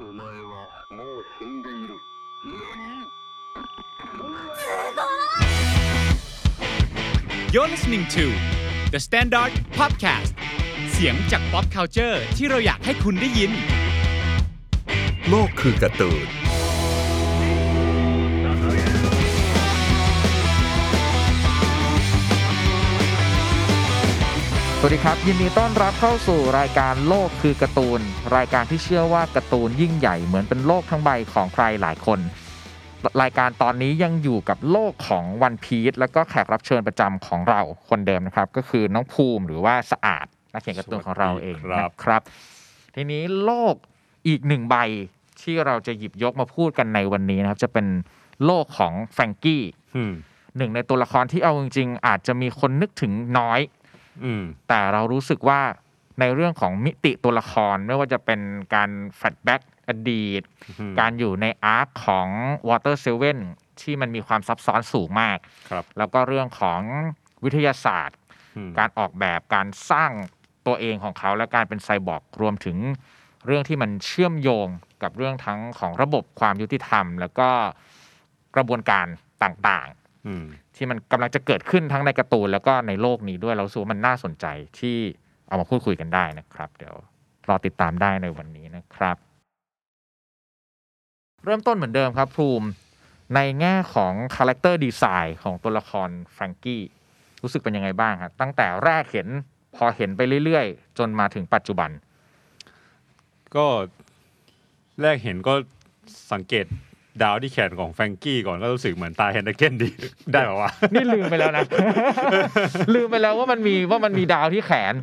お前はもう死んでいる何 You're listening to The Standard Podcast เสียงจาก pop culture ที่เราอยากให้คุณได้ยิน โลกคือการ์ตูน สวัสดีครับ ยินดีต้อนรับเข้าสู่รายการโลกคือการ์ตูน รายการที่เชื่อว่าการ์ตูนยิ่งใหญ่เหมือนเป็นโลกทั้งใบของใครหลายคน รายการตอนนี้ยังอยู่กับโลกของวันพีชแล้วก็แขกรับเชิญประจำของเราคนเดิมนะครับ ก็คือน้องภูมิหรือว่าสะอาดนักเขียนการ์ตูนของเราเองครับนะครับ ทีนี้โลกอีกหนึ่งใบที่เราจะหยิบยกมาพูดกันในวันนี้นะครับ จะเป็นโลกของแฟรงกี้อืมหนึ่งในตัวละครที่เอาจริงๆอาจจะมีคนนึกถึงน้อย อืม แต่เรารู้สึกว่าในเรื่องของมิติตัวละครไม่ว่าจะเป็นการ flashback อดีต อืมการอยู่ใน arc ของ Water Seven ที่มันมีความซับซ้อนสูงมาก ครับแล้วก็เรื่องของวิทยาศาสตร์ อืมการออกแบบการสร้างตัวเองของเขาและการเป็นไซบอร์กรวมถึงเรื่องที่มันเชื่อมโยงกับเรื่องทั้งของระบบความยุติธรรม แล้วก็กระบวนการต่างอืม ๆ ที่มันกำลังจะเกิดขึ้นทั้งในการ์ตูนแล้วก็ในโลกนี้ด้วยเรารู้สึกว่ามันน่าสนใจที่เอามาพูดคุยกันได้นะครับ เดี๋ยวรอติดตามได้ในวันนี้นะครับ เริ่มต้นเหมือนเดิมครับภูมิในแง่ของ character design ของตัวละครแฟรงกี้รู้สึกเป็นยังไงบ้างครับตั้งแต่แรกเห็นพอเห็นไปเรื่อยๆ จนมาถึงปัจจุบัน ก็แรกเห็นก็สังเกต ดาวที่แขนของแฟรงกี้ก่อนก็รู้สึกเหมือนตาเฮนเดเกนดีได้ป่าวะนี่ลืมไปแล้วนะ ลืมไปแล้วว่ามันมีว่ามันมีดาวที่แขน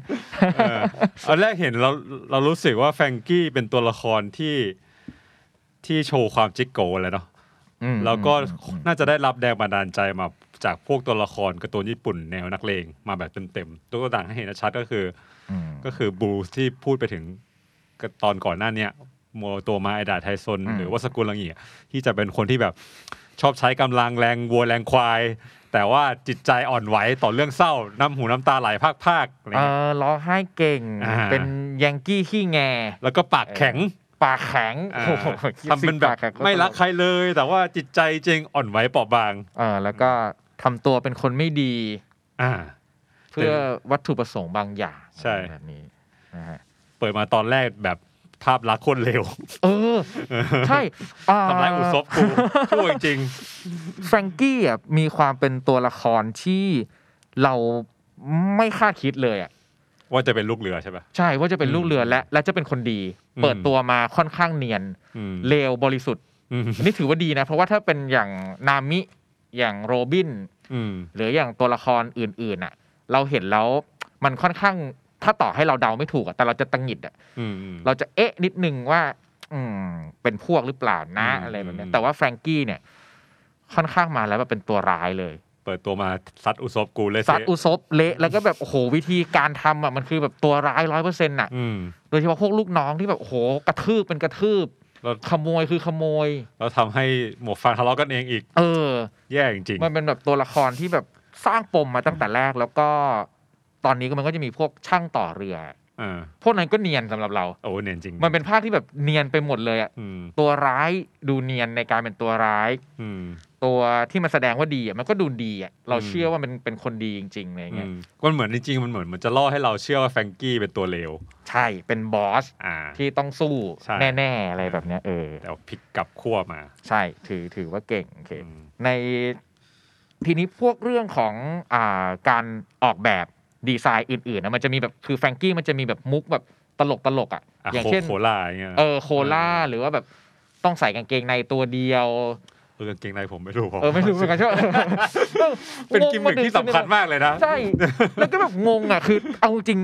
เอออันแรกเห็นเราเรารู้สึกว่าแฟรงกี้เป็นตัวละครที่ที่โชว์ความจิกโกเลยเนาะอืมแล้วก็อืมน่าจะได้รับแรงบันดาลใจมาจากพวกตัวละครการ์ตูนญี่ปุ่นแนวนักเลงมาแบบเต็มๆตัวอย่างให้เห็นชัดก็คืออืมก็คือบูสที่พูดไปถึงตอนก่อนหน้าเนี้ย โมตัวมาไอดาไทซนอืมหรือว่าสกุลลังเงียที่จะเป็นคนที่แบบชอบใช้กำลังแรงวัวแรงควาย แต่ว่าจิตใจอ่อนไหวต่อเรื่องเศร้า น้ำหูน้ำตาไหลภาคๆอะไรเอเงี้ยอร้องไห้เก่งอ่าเป็นยังกี้ขี้แง แล้วก็ปากแข็งปากแข็งอ่าโอ้โหทำเป็นแบบปากข็งก็ไม่รักตลใครเลย แต่ว่าจิตใจจริงอ่อนไหวเปราะบางเออแล้วก็ทำตัวเป็นคนไม่ดี อ่า เพื่อวัตถุประสงค์บางอย่างใช่แบบนี้นะฮะเปิดมาตอนแรกแบบ ภาพลักษณ์คนเลวเออ ใช่อ่ทำร้ายอุซบกูชั่วจริงแฟรงกี้อะมีความเป็นตัวละครที่เราไม่คาดคิดเลยอะๆว่าจะเป็นลูกเรือใช่ปะใช่ว่าจะเป็นลูกเรือและ และจะเป็นคนดีอืมเปิดตัวมาค่อนข้างเนียนอืมเลวบริสุทธิ์อืมอันนี้ถือว่าดีนะ เพราะว่าถ้าเป็นอย่างนามิอย่างโรบินอืมหรืออย่างตัวละครอื่นๆอะ เราเห็นแล้วมันค่อนข้าง ถ้าต่อให้เราเดาไม่ถูกอะแต่เราจะตังหงิดอะอืมอืมเราจะเอ๊ะนิดนึงว่า อืม เป็นพวกหรือเปล่านะอืมอะไรแบบเนี้ยอืมแต่ว่าแฟรงกี้เนี่ย ค่อนข้างมาแล้วแบบเป็นตัวร้ายเลย เปิดตัวมาซัดอุซบกูเลยซัดเซะอุซบเละแล้วก็แบบโอ้โหวิธีการทำอะมันคือแบบตัวร้ายร้อยเปอร์เซ็นต์อะอืมโดยเฉพาะพวกลูกน้องที่แบบโอ้โหกระทืบเป็นกระทืบแล้วขโมยคือขโมย เราทำให้หมวกฟางทะเลาะกันเองอีก เออ แย่จริงมันเป็นแบบตัวละครที่แบบสร้างปมมาตั้งแต่แรกแล้วก็ ตอนนี้ก็มันก็จะมีพวกช่างต่อเรือๆอ่าพวกนั้นก็เนียนสำหรับเราโอ้เนียนจริง มันเป็นภาพที่แบบเนียนไปหมดเลยอะอืมตัวร้ายดูเนียนในการเป็นตัวร้ายอืมตัวที่มันแสดงว่าดีอะมันก็ดูดีอะเราอืมเชื่อว่ามันเป็นคนดีจริงๆอะไรอืเงี้ยมมันเหมือนจริงๆมันเหมือนมันจะล่อให้เราเชื่อว่าแฟรงกี้เป็นตัวเลวใช่เป็นบอสอ่าที่ต้องสู้ใช่แน่ๆอะไรแบบเนี้ยเออแต่ว่าพลิกกลับขั้วมา ใช่ถือถือว่าเก่งโอเคอืมในทีนี้พวกเรื่องของอ่าการออกแบบ ดีไซน์อื่นๆนะมันจะมีแบบคือแฟรงกี้มันจะมีแบบมุกแบบตลกตลกๆอะอะอย่างโคเช่นโคล่าอย่างเงี้ยเออโคล่าหรือว่าแบบต้องใส่กางเกงในตัวเดียวเออกางเกงในผมไม่รู้ผมเออไม่รู้เหมือนกันใช่ไหมเป็นกิมมิคที่สำคัญมากเลยนะใช่แล้วก็แบบงงอะคือ เอาจริง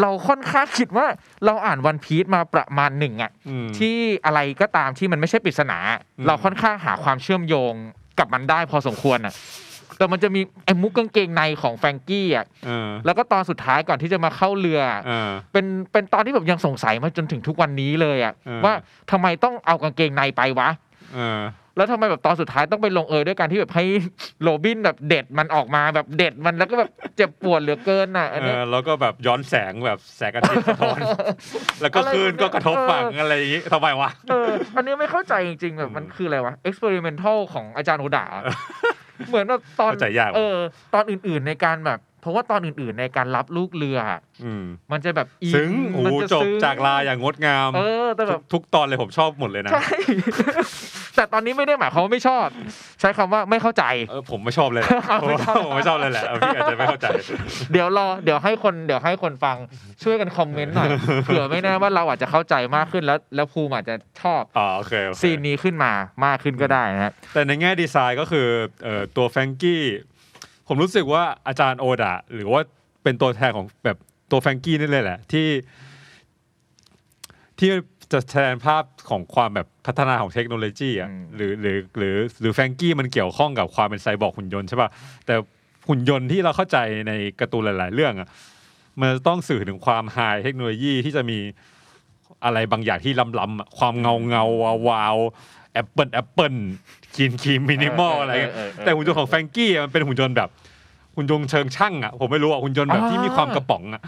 เราค่อนข้างคิดว่าเราอ่านวันพีซมาประมาณหนึ่งอะอืมที่อะไรก็ตามที่มันไม่ใช่ปริศนาอืมเราค่อนข้างหาความเชื่อมโยงกับมันได้พอสมควรอะ แต่มันจะมีไอ้มุกกางเกงในของแฟรงกี้อะเออแล้วก็ตอนสุดท้ายก่อนที่จะมาเข้าเรือเออเป็นเป็นตอนที่แบบยังสงสัยมาจนถึงทุกวันนี้เลยอะเออว่าทำไมต้องเอากางเกงในไปวะเออแล้วทำไมแบบตอนสุดท้ายต้องไปลงเอยด้วยการที่แบบให้โรบินแบบเด็ดมันออกมาแบบเด็ดมันแล้วก็แบบเจ็บปวดเหลือเกินอะอันเอเนี้ยอแล้วก็แบบย้อนแสงแบบแสงอาทิตย์สะท้อนแล้วก็คลื่นก็กระทบฝั่งอะไรอย่างงี้ทำไมวะเอออันนี้ไม่เข้าใจจริงๆแบบมันคืออะไรวะ experimental ของอาจารย์โอดา เหมือนแบบตอนเข้าใจยากว่ะเออ ตอนอื่นๆในการแบบ เพราะว่าตอนอื่นๆในการรับลูกเรืออะอืมมันจะแบบอินซึ้งโอ้มันโหจะจบซึ้งจากลาอย่างงดงามเออแต่แบบ ทุกตอนเลยผมชอบหมดเลยนะ ใช่ แต่ตอนนี้ไม่ได้หมายความว่าไม่ชอบ ใช้คำว่าไม่เข้าใจเออผมไม่ชอบเลยผมไม่ชอบผมไม่ชอบเลยแหละเออพี่อาจจะไม่เข้าใจ เดี๋ยวรอเดี๋ยวให้คนเดี๋ยวให้คนฟังช่วยกันคอมเมนต์หน่อยเผื่อไม่แน่ว่าเราอาจจะเข้าใจมากขึ้นแล้ว แล้วภูมิอาจจะชอบอ๋อโอเคโอเคซีนนี้ขึ้นมามากขึ้นก็ได้นะฮะแต่ในแง่ดีไซน์ก็คือเอ่อตัวแฟรงกี้ผมรู้สึกว่าอาจารย์โอดะหรือว่าเป็นตัวแทนของแบบตัวแฟรงกี้นี่เลยแหละที่ที่ จะแทนภาพของความแบบพัฒนาของเทคโนโลยีอะอืมหรือหรือหรือหรือแฟรงกี้มันเกี่ยวข้องกับความเป็นไซบอร์กหุ่นยนต์ใช่ป่ะแต่หุ่นยนต์ที่เราเข้าใจในการ์ตูนหลาย ๆ เรื่องอะมันต้องสื่อถึงความ high เทคโนโลยีที่จะมีอะไรบางอย่างที่ล้ำๆอะความเงาเงาวาววาว Apple Apple clean clean minimal อะไรเงี้ยเออเออเออแต่หุ่นยนต์ของแฟรงกี้อะมันเป็นหุ่นยนต์แบบหุ่นยนต์เชิงช่างอะผมไม่รู้อะหุ่นยนต์แบบอ่าที่มีความกระป๋องอะ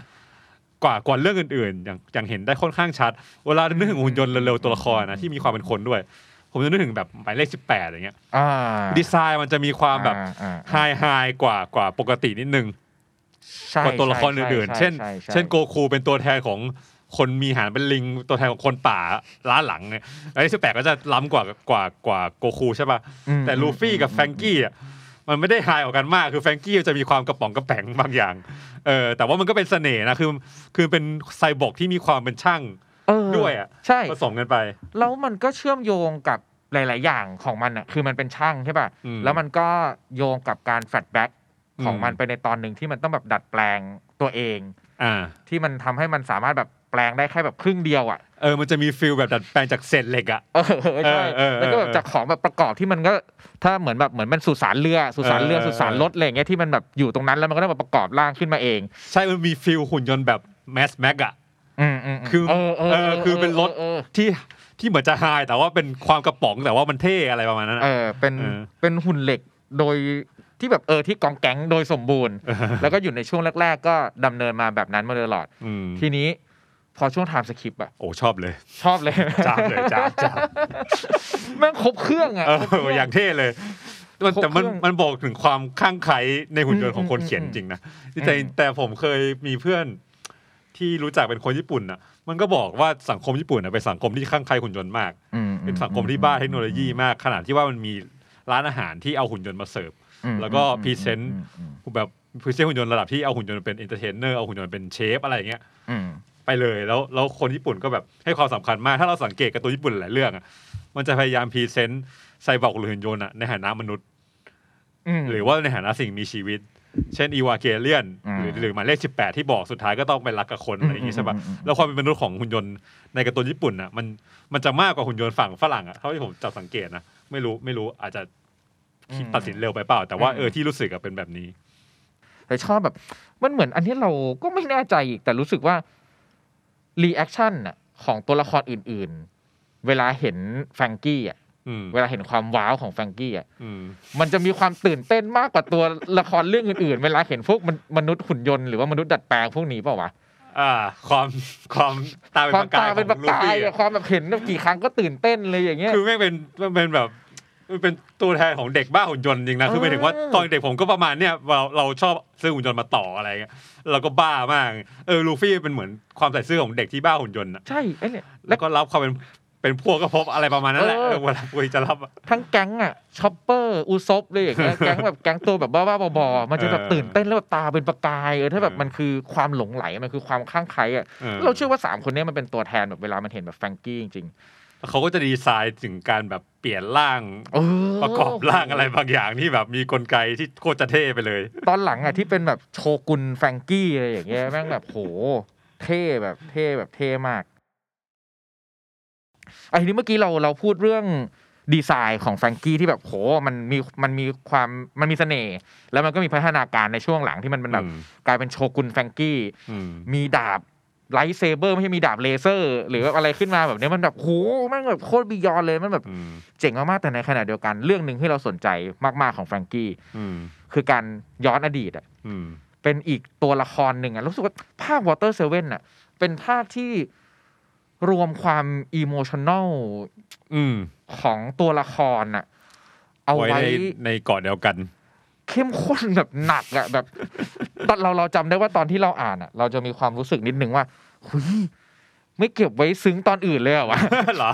กว่ากว่าเรื่องอื่นๆ อย่างอย่างเห็นได้ค่อนข้างชัด เวลานึกถึงหุ่นยนต์เร็วๆตัวละครนะที่มีความเป็นคนด้วย ผมจะนึกถึงแบบหมายเลขสิบแปดอย่างเงี้ยอ่าดีไซน์มันจะมีความแบบอ่าอ่าไฮไฮกว่ากว่าปกตินิดนึงใช่กว่าตัวละครอื่นๆ เช่นใใใเช่นโกคูเป็นตัวแทนของคนมีหางเป็นลิงตัวแทนของคนป่าล้าหลังเนี่ยไอ้สิบแปดก็จะล้ำกว่ากว่ากว่าโกคูใช่ป่ะอืมแต่ลูฟี่กับแฟรงกี้อะมันไม่ได้ไฮออกกันมากคือแฟรงกี้จะมีความกระป๋องกระแป๋งบางอย่าง เออแต่ว่ามันก็เป็นเสน่ห์นะคือ คือเป็นไซบอร์กที่มีความเป็นช่างเออด้วยอะใช่ผสมกันไป แล้วมันก็เชื่อมโยงกับหลาย ๆ อย่างของมันอะคือมันเป็นช่างใช่ป่ะอืมแล้วมันก็โยงกับการ flashback ของอืมมันไปในตอนหนึ่งที่มันต้องแบบดัดแปลงตัวเองอ่าที่มันทำให้มันสามารถแบบ แปลงได้แค่แบบครึ่งเดียวอะเออมันจะมี feel แบบดัดแปลงจากเศษเหล็กอะเออใช่เออเออแล้วก็แบบเออจากของแบบประกอบที่มันก็ ถ้าเหมือนแบบเหมือนมันสุสานเรือสุสานเรือเออเออสุสานรถอะไรอย่างเงี้ยที่มันแบบอยู่ตรงนั้นแล้วมันก็ต้องมาประกอบร่างขึ้นมาเอง ใช่มันมีฟิลหุ่นยนต์แบบแมสแม็กอะอืมอืมมคือเออเออเออคือเป็นรถเออที่ที่เหมือนจะไฮแต่ว่าเป็นความกระป๋องแต่ว่ามันเท่อะไรประมาณนั้นเออะอเป็นเออเป็นหุ่นเหล็กโดยที่แบบเออที่กองแก๊งโดยสมบูรณ์ แล้วก็อยู่ในช่วงแรก ๆ ก็ดำเนินมาแบบนั้นมาโดยตลอดอืมทีนี้ พอช่วงไทม์สคริปต์อะโอ้ชอบเลย ชอบเลยจ้าบเลยจ้าบจ้าบแม่งครบเครื่องอะเอครบเครื่ออย่างเท่เลยมันแต่มันครบเครื่องมันบอกถึงความคลั่งไคล้ในหุ่นยนต์ของคนอืมเขียนอืมอืมจริงนะแต่อืมแต่ผมเคยมีเพื่อนที่รู้จักเป็นคนญี่ปุ่นอะ มันก็บอกว่าสังคมญี่ปุ่นน่ะเป็นสังคมที่คลั่งไคล้หุ่นยนต์มากอืมเป็นสังคมที่บ้าเทคโนโลยีมาก ขนาดที่ว่ามันมีร้านอาหารที่เอาหุ่นยนต์มาเสิร์ฟอืมแล้วก็อืม present อืมอืมแบบ present หุ่นยนต์ระดับที่เอาหุ่นยนต์เป็น entertainer เอาหุ่นยนต์เป็นเชฟอะไรอย่างเงี้ยอืม ไปเลยแล้วแล้วคนญี่ปุ่นก็แบบให้ความสำคัญมากถ้าเราสังเกตกับตัวญี่ปุ่นหลายเรื่องอะมันจะพยายาม present cyborg หรือหุ่นยนต์อะในฐานะมนุษย์อืมหรือว่าในฐานะสิ่งมีชีวิต เช่นอีวานเกเลียนอืมหรือหรือหมายเลขสิบแปดที่บอกสุดท้ายก็ต้องไปรักกับคนอะไรอย่างงี้ใช่ปะอืมอืมอืมแล้วความเป็นมนุษย์ของหุ่นยนต์ในการ์ตูนญี่ปุ่นอะมันมันจะมากกว่าหุ่นยนต์ฝั่งฝรั่งอะเท่าที่ผมจับสังเกตนะไม่รู้ไม่รู้อาจจะคิดตัดสินเร็วไปเปล่า แต่ว่าเออที่รู้สึกอะเป็นแบบนี้แต่ชอบแบบ มันเหมือนอันนี้เราก็ไม่แน่ใจอีกแต่รู้สึกว่า reaction อะของตัวละครอื่น ๆ เวลาเห็นแฟรงกี้อะอืม เวลาเห็นความ wow ของแฟรงกี้อะอืม มันจะมีความตื่นเต้นมากกว่าตัวละครเรื่องอื่น ๆ เวลาเห็นพวกมนมนุษย์หุ่นยนต์หรือว่ามนุษย์ดัดแปลงพวกนี้เปล่าวะอ่า ความความตาเป็นประกายความตาเป็นประกายของลูฟี่อะอะความแบบเห็นกี่ครั้งก็ตื่นเต้นเลยอย่างเงี้ย คือแม่งเป็นมันเป็นแบบ มันเป็นตัวแทนของเด็กบ้าหุ่นยนต์จริงนะคือหมายถึงว่าเออตอนเด็กผมก็ประมาณเนี้ยเราเราชอบซื้อหุ่นยนต์มาต่ออะไรเงี้ยเราก็บ้ามากเออลูฟี่เป็นเหมือนความใสซื่อของเด็กที่บ้าหุ่นยนต์อะใช่ไอ้เนี่ยแล้วก็รับความเป็นเป็นพวกก็พบอะไรประมาณนั้นแหละเออเออเวลาคุยจะรับอะทั้งแก๊งอะช็อปเปอร์อุซปเลยอย่างเงี้ยแก๊งแบบแก๊งตัวแบบบ้าๆบอๆมันจะแบบเออตื่นเต้นแล้วแบบตาเป็นประกายเออถ้าแบบเออมันคือความหลงใหลมันคือความคลั่งไคล้อะเออเราเชื่อว่าสามคนเนี้ยมันเป็นตัวแทนแบบเวลามันเห็นแบบแฟรงกี้จริง เขาก็จะดีไซน์ถึงการแบบเปลี่ยนร่างๆเออประกอบร่างอะไรบางอย่างที่แบบมีกลไกที่โคตรจะเท่ไปเลย ตอนหลังอะที่เป็นแบบโชกุนแฟรงกี้อะไรอย่างเงี้ยแม่งแบบโหเท่แบบเท่แบบเท่มากไอ้ทีนี้เมื่อกี้เราเราพูดเรื่องดีไซน์ของแฟรงกี้ที่แบบโหมันมีมันมีความมันมีเสน่ห์แล้วมันก็มีพัฒนาการในช่วงหลังที่มันเป็นแบบอืมกลายเป็นโชกุนแฟรงกี้อืมมีดาบ lightsaber ไม่ใช่มีดาบเลเซอร์ หรือแบบอะไรขึ้นมาแบบเนี้ยมันแบบโหมันแบบโคตร beyond เลยมันแบบอืมเจ๋งมากๆแต่ในขณะเดียวกันเรื่องหนึ่งที่เราสนใจมากๆของแฟรงกี้อืมคือการย้อนอดีตอะอืมเป็นอีกตัวละครหนึ่งอะรู้สึกว่าภาค Water Seven อะเป็นภาคที่รวมความอิโมชัน a ลอืมของตัวละครอะเอาไว้ไว้ในในเกาะเดียวกัน เข้มข้นแบบหนักอะแบบ ตอนเราเราจำได้ว่าตอนที่เราอ่านอะเราจะมีความรู้สึกนิดนึงว่าหุยไม่เก็บไว้ซึ้งตอนอื่นเลยเหรอวะเหรอ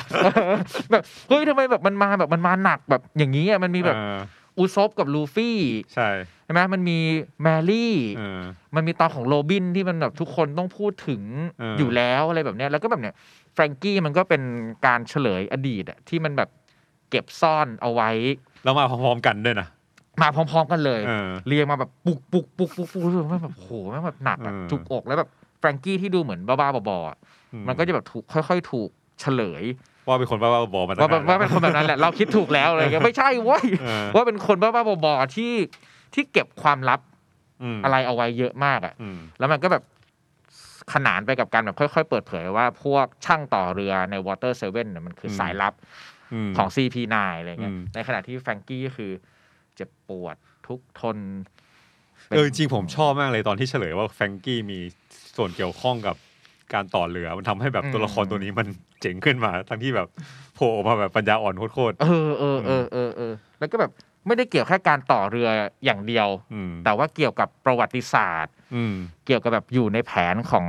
แบบเฮ้ยทำไมแบบมันมาแบบมันมาหนักแบบอย่างนี้อะมันมีแบบเอออุซบกับลูฟี่ใช่ใช่ไหมมันมีแมรี่เออมันมีตอนของโรบินที่มันแบบทุกคนต้องพูดถึงเออออยู่แล้วอะไรแบบเนี้ยแล้วก็แบบเนี้ยแฟรงกี้มันก็เป็นการเฉลยอดีตอะที่มันแบบเก็บซ่อนเอาไว้แล้วมาพร้อมๆกันด้วยนะ มาพร้อมๆกันเลย เออ เรียงมาแบบปุกปุกปุกปุกปุกรู้สึกว่าแบบโหแม่งแบบหนักอะเออ จุกอกแล้วแบบแฟรงกี้ที่ดูเหมือนบ้าๆบอๆอะอืมันก็จะแบบถูกค่อย ๆ ถูกเฉลย ว่าเป็นคนบ้าๆบอๆมาตั้งว่าแบบนานว่าเป็นคนแบบนั้นแหละ เราคิดถูกแล้วอะไรเงี้ยไม่ใช่เว้ยเออว่าเป็นคนบ้าๆบอๆที่ที่เก็บความลับมอะไรเอาไว้เยอะมากอะ อืม แล้วมันก็แบบขนานไปกับการแบบค่อย ๆ เปิดเผยว่าพวกช่างต่อเรือใน Water Seven เนี่ยมันคืออม สายลับม ของ CP9 อะไรเงี้ย อืม ในขณะที่แฟรงกี้ก็คือ เจ็บปวด ทุกข์ทนป็นเออจริงๆผมชอบมากเลยตอนที่เฉลยว่าแฟรงกี้มีส่วนเกี่ยวข้องกับการต่อเรือ มันทำให้แบบตัวละครตัวนี้มันเจ๋งขึ้นมา ทั้งที่แบบโผล่ออกมาแบบปัญญาอ่อนโคตรเออเออเออเออเออแล้วก็แบบไม่ได้เกี่ยวแค่การต่อเรืออย่างเดียวๆอืมแต่ว่าเกี่ยวกับประวัติศาสตร์อืมเกี่ยวกับแบบอยู่ในแผนของ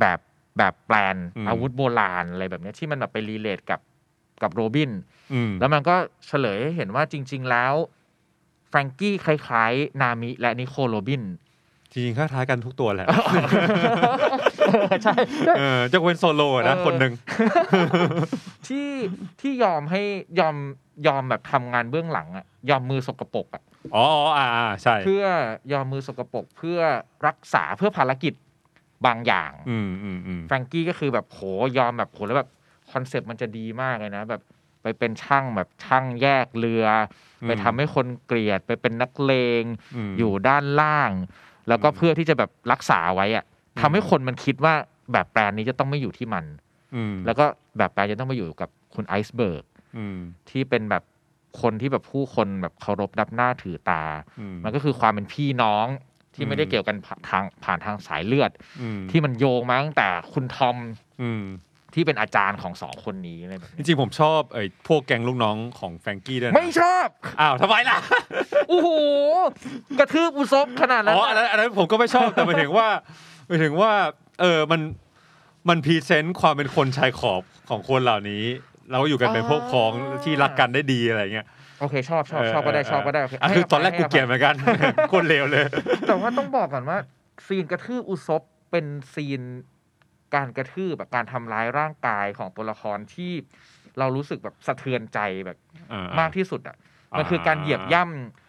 แบบแบบแปลนอืมอาวุธโบราณอะไรแบบเนี้ยที่มันแบบไปรีเลทกับกับโรบินอืมแล้วมันก็เฉลยให้เห็นว่าจริง ๆ แล้วแฟรงกี้คล้ายๆ นามิและนิโคโรบินจริงๆคล้ายๆกันทุกตัวแหละใช่เออจะเว้นโซโล่นะเออคนหนึ่งที่ที่ยอมให้ยอมยอมแบบทำงานเบื้องหลังอะยอมมือสกปรกอะอ๋ออ๋ออ่าอ่าใช่ เพื่อยอมมือสกปรกเพื่อรักษาเพื่อภารกิจบางอย่างอืมอืมอืมแฟรงกี้ก็คือแบบโหยอมแบบโหแล้วแบบ concept มันจะดีมากเลยนะแบบ ไปเป็นช่างแบบช่างแยกเรือ ไปทำให้คนเกลียดไปเป็นนักเลงอยู่ด้านล่าง แล้วก็อืมเพื่อที่จะแบบรักษาไว้อะทำให้คนมันคิดว่าแบบแปลนนี้จะต้องไม่อยู่ที่มันอืมแล้วก็แบบแปลนจะต้องมาอยู่กับคุณไอซ์เบิร์กอืมที่เป็นแบบคนที่แบบผู้คนแบบเคารพนับหน้าถือตาอืมมันก็คือความเป็นพี่น้องที่ไม่ได้อืมเกี่ยวกันผ่านทางผ่านทางสายเลือดอืมที่มันโยงมาตั้งแต่คุณทอมอืม ที่เป็นอาจารย์ของสองคนนี้อะไรแบบนี้จริงๆผมชอบไอ้พวกแก๊งลูกน้องของแฟรงกี้ด้วยนะไม่ชอบอ้าวทำไมล่ะ โอ้โหกระทืบอุซปขนาดนั้นอ๋ออันนั้นอันนั้นผมก็ไม่ชอบแต่หมายถึงว่าหมายถึงว่า เออมันมัน present ความเป็นคนชายขอบของคนเหล่านี้ เราอยู่กันเป็นพวกพ้องที่รักกันได้ดีอะไรเงี้ยโอเคชอบชอบชอบก็ได้ชอบก็ได้โอเคอะคือตอนแรกกูเกลียดเหมือนกัน คนเลวเลย แต่ว่าต้องบอกก่อนว่า scene กระทืบอุซปเป็น scene การกระทืบแบบการทำร้ายร่างกายของตัวละครที่เรารู้สึกแบบสะเทือนใจแบบมากที่สุดอะมันคือการเหยียบย่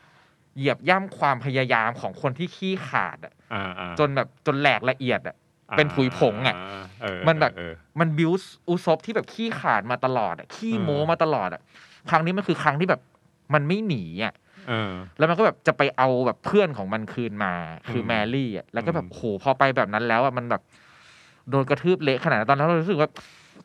ำเหยียบย่ำความพยายามของคนที่ขี้ขลาดอะอ่าอ่าจนแบบจนแหลกละเอียดอะเป็นผุยผงอะเออมันแบบเออมัน build อุซปที่แบบขี้ขลาดมาตลอดอะขี้โม้เออมาตลอดอะครั้งนี้มันคือครั้งที่แบบมันไม่หนีอะเออแล้วมันก็แบบจะไปเอาแบบเพื่อนของมันคืนมาคืออมแมรี่อะแล้วก็แบบอืมโหพอไปแบบนั้นแล้วอะมันแบบ โดนกระทืบเละขนาดนั้นตอนนั้นเรารู้สึกว่า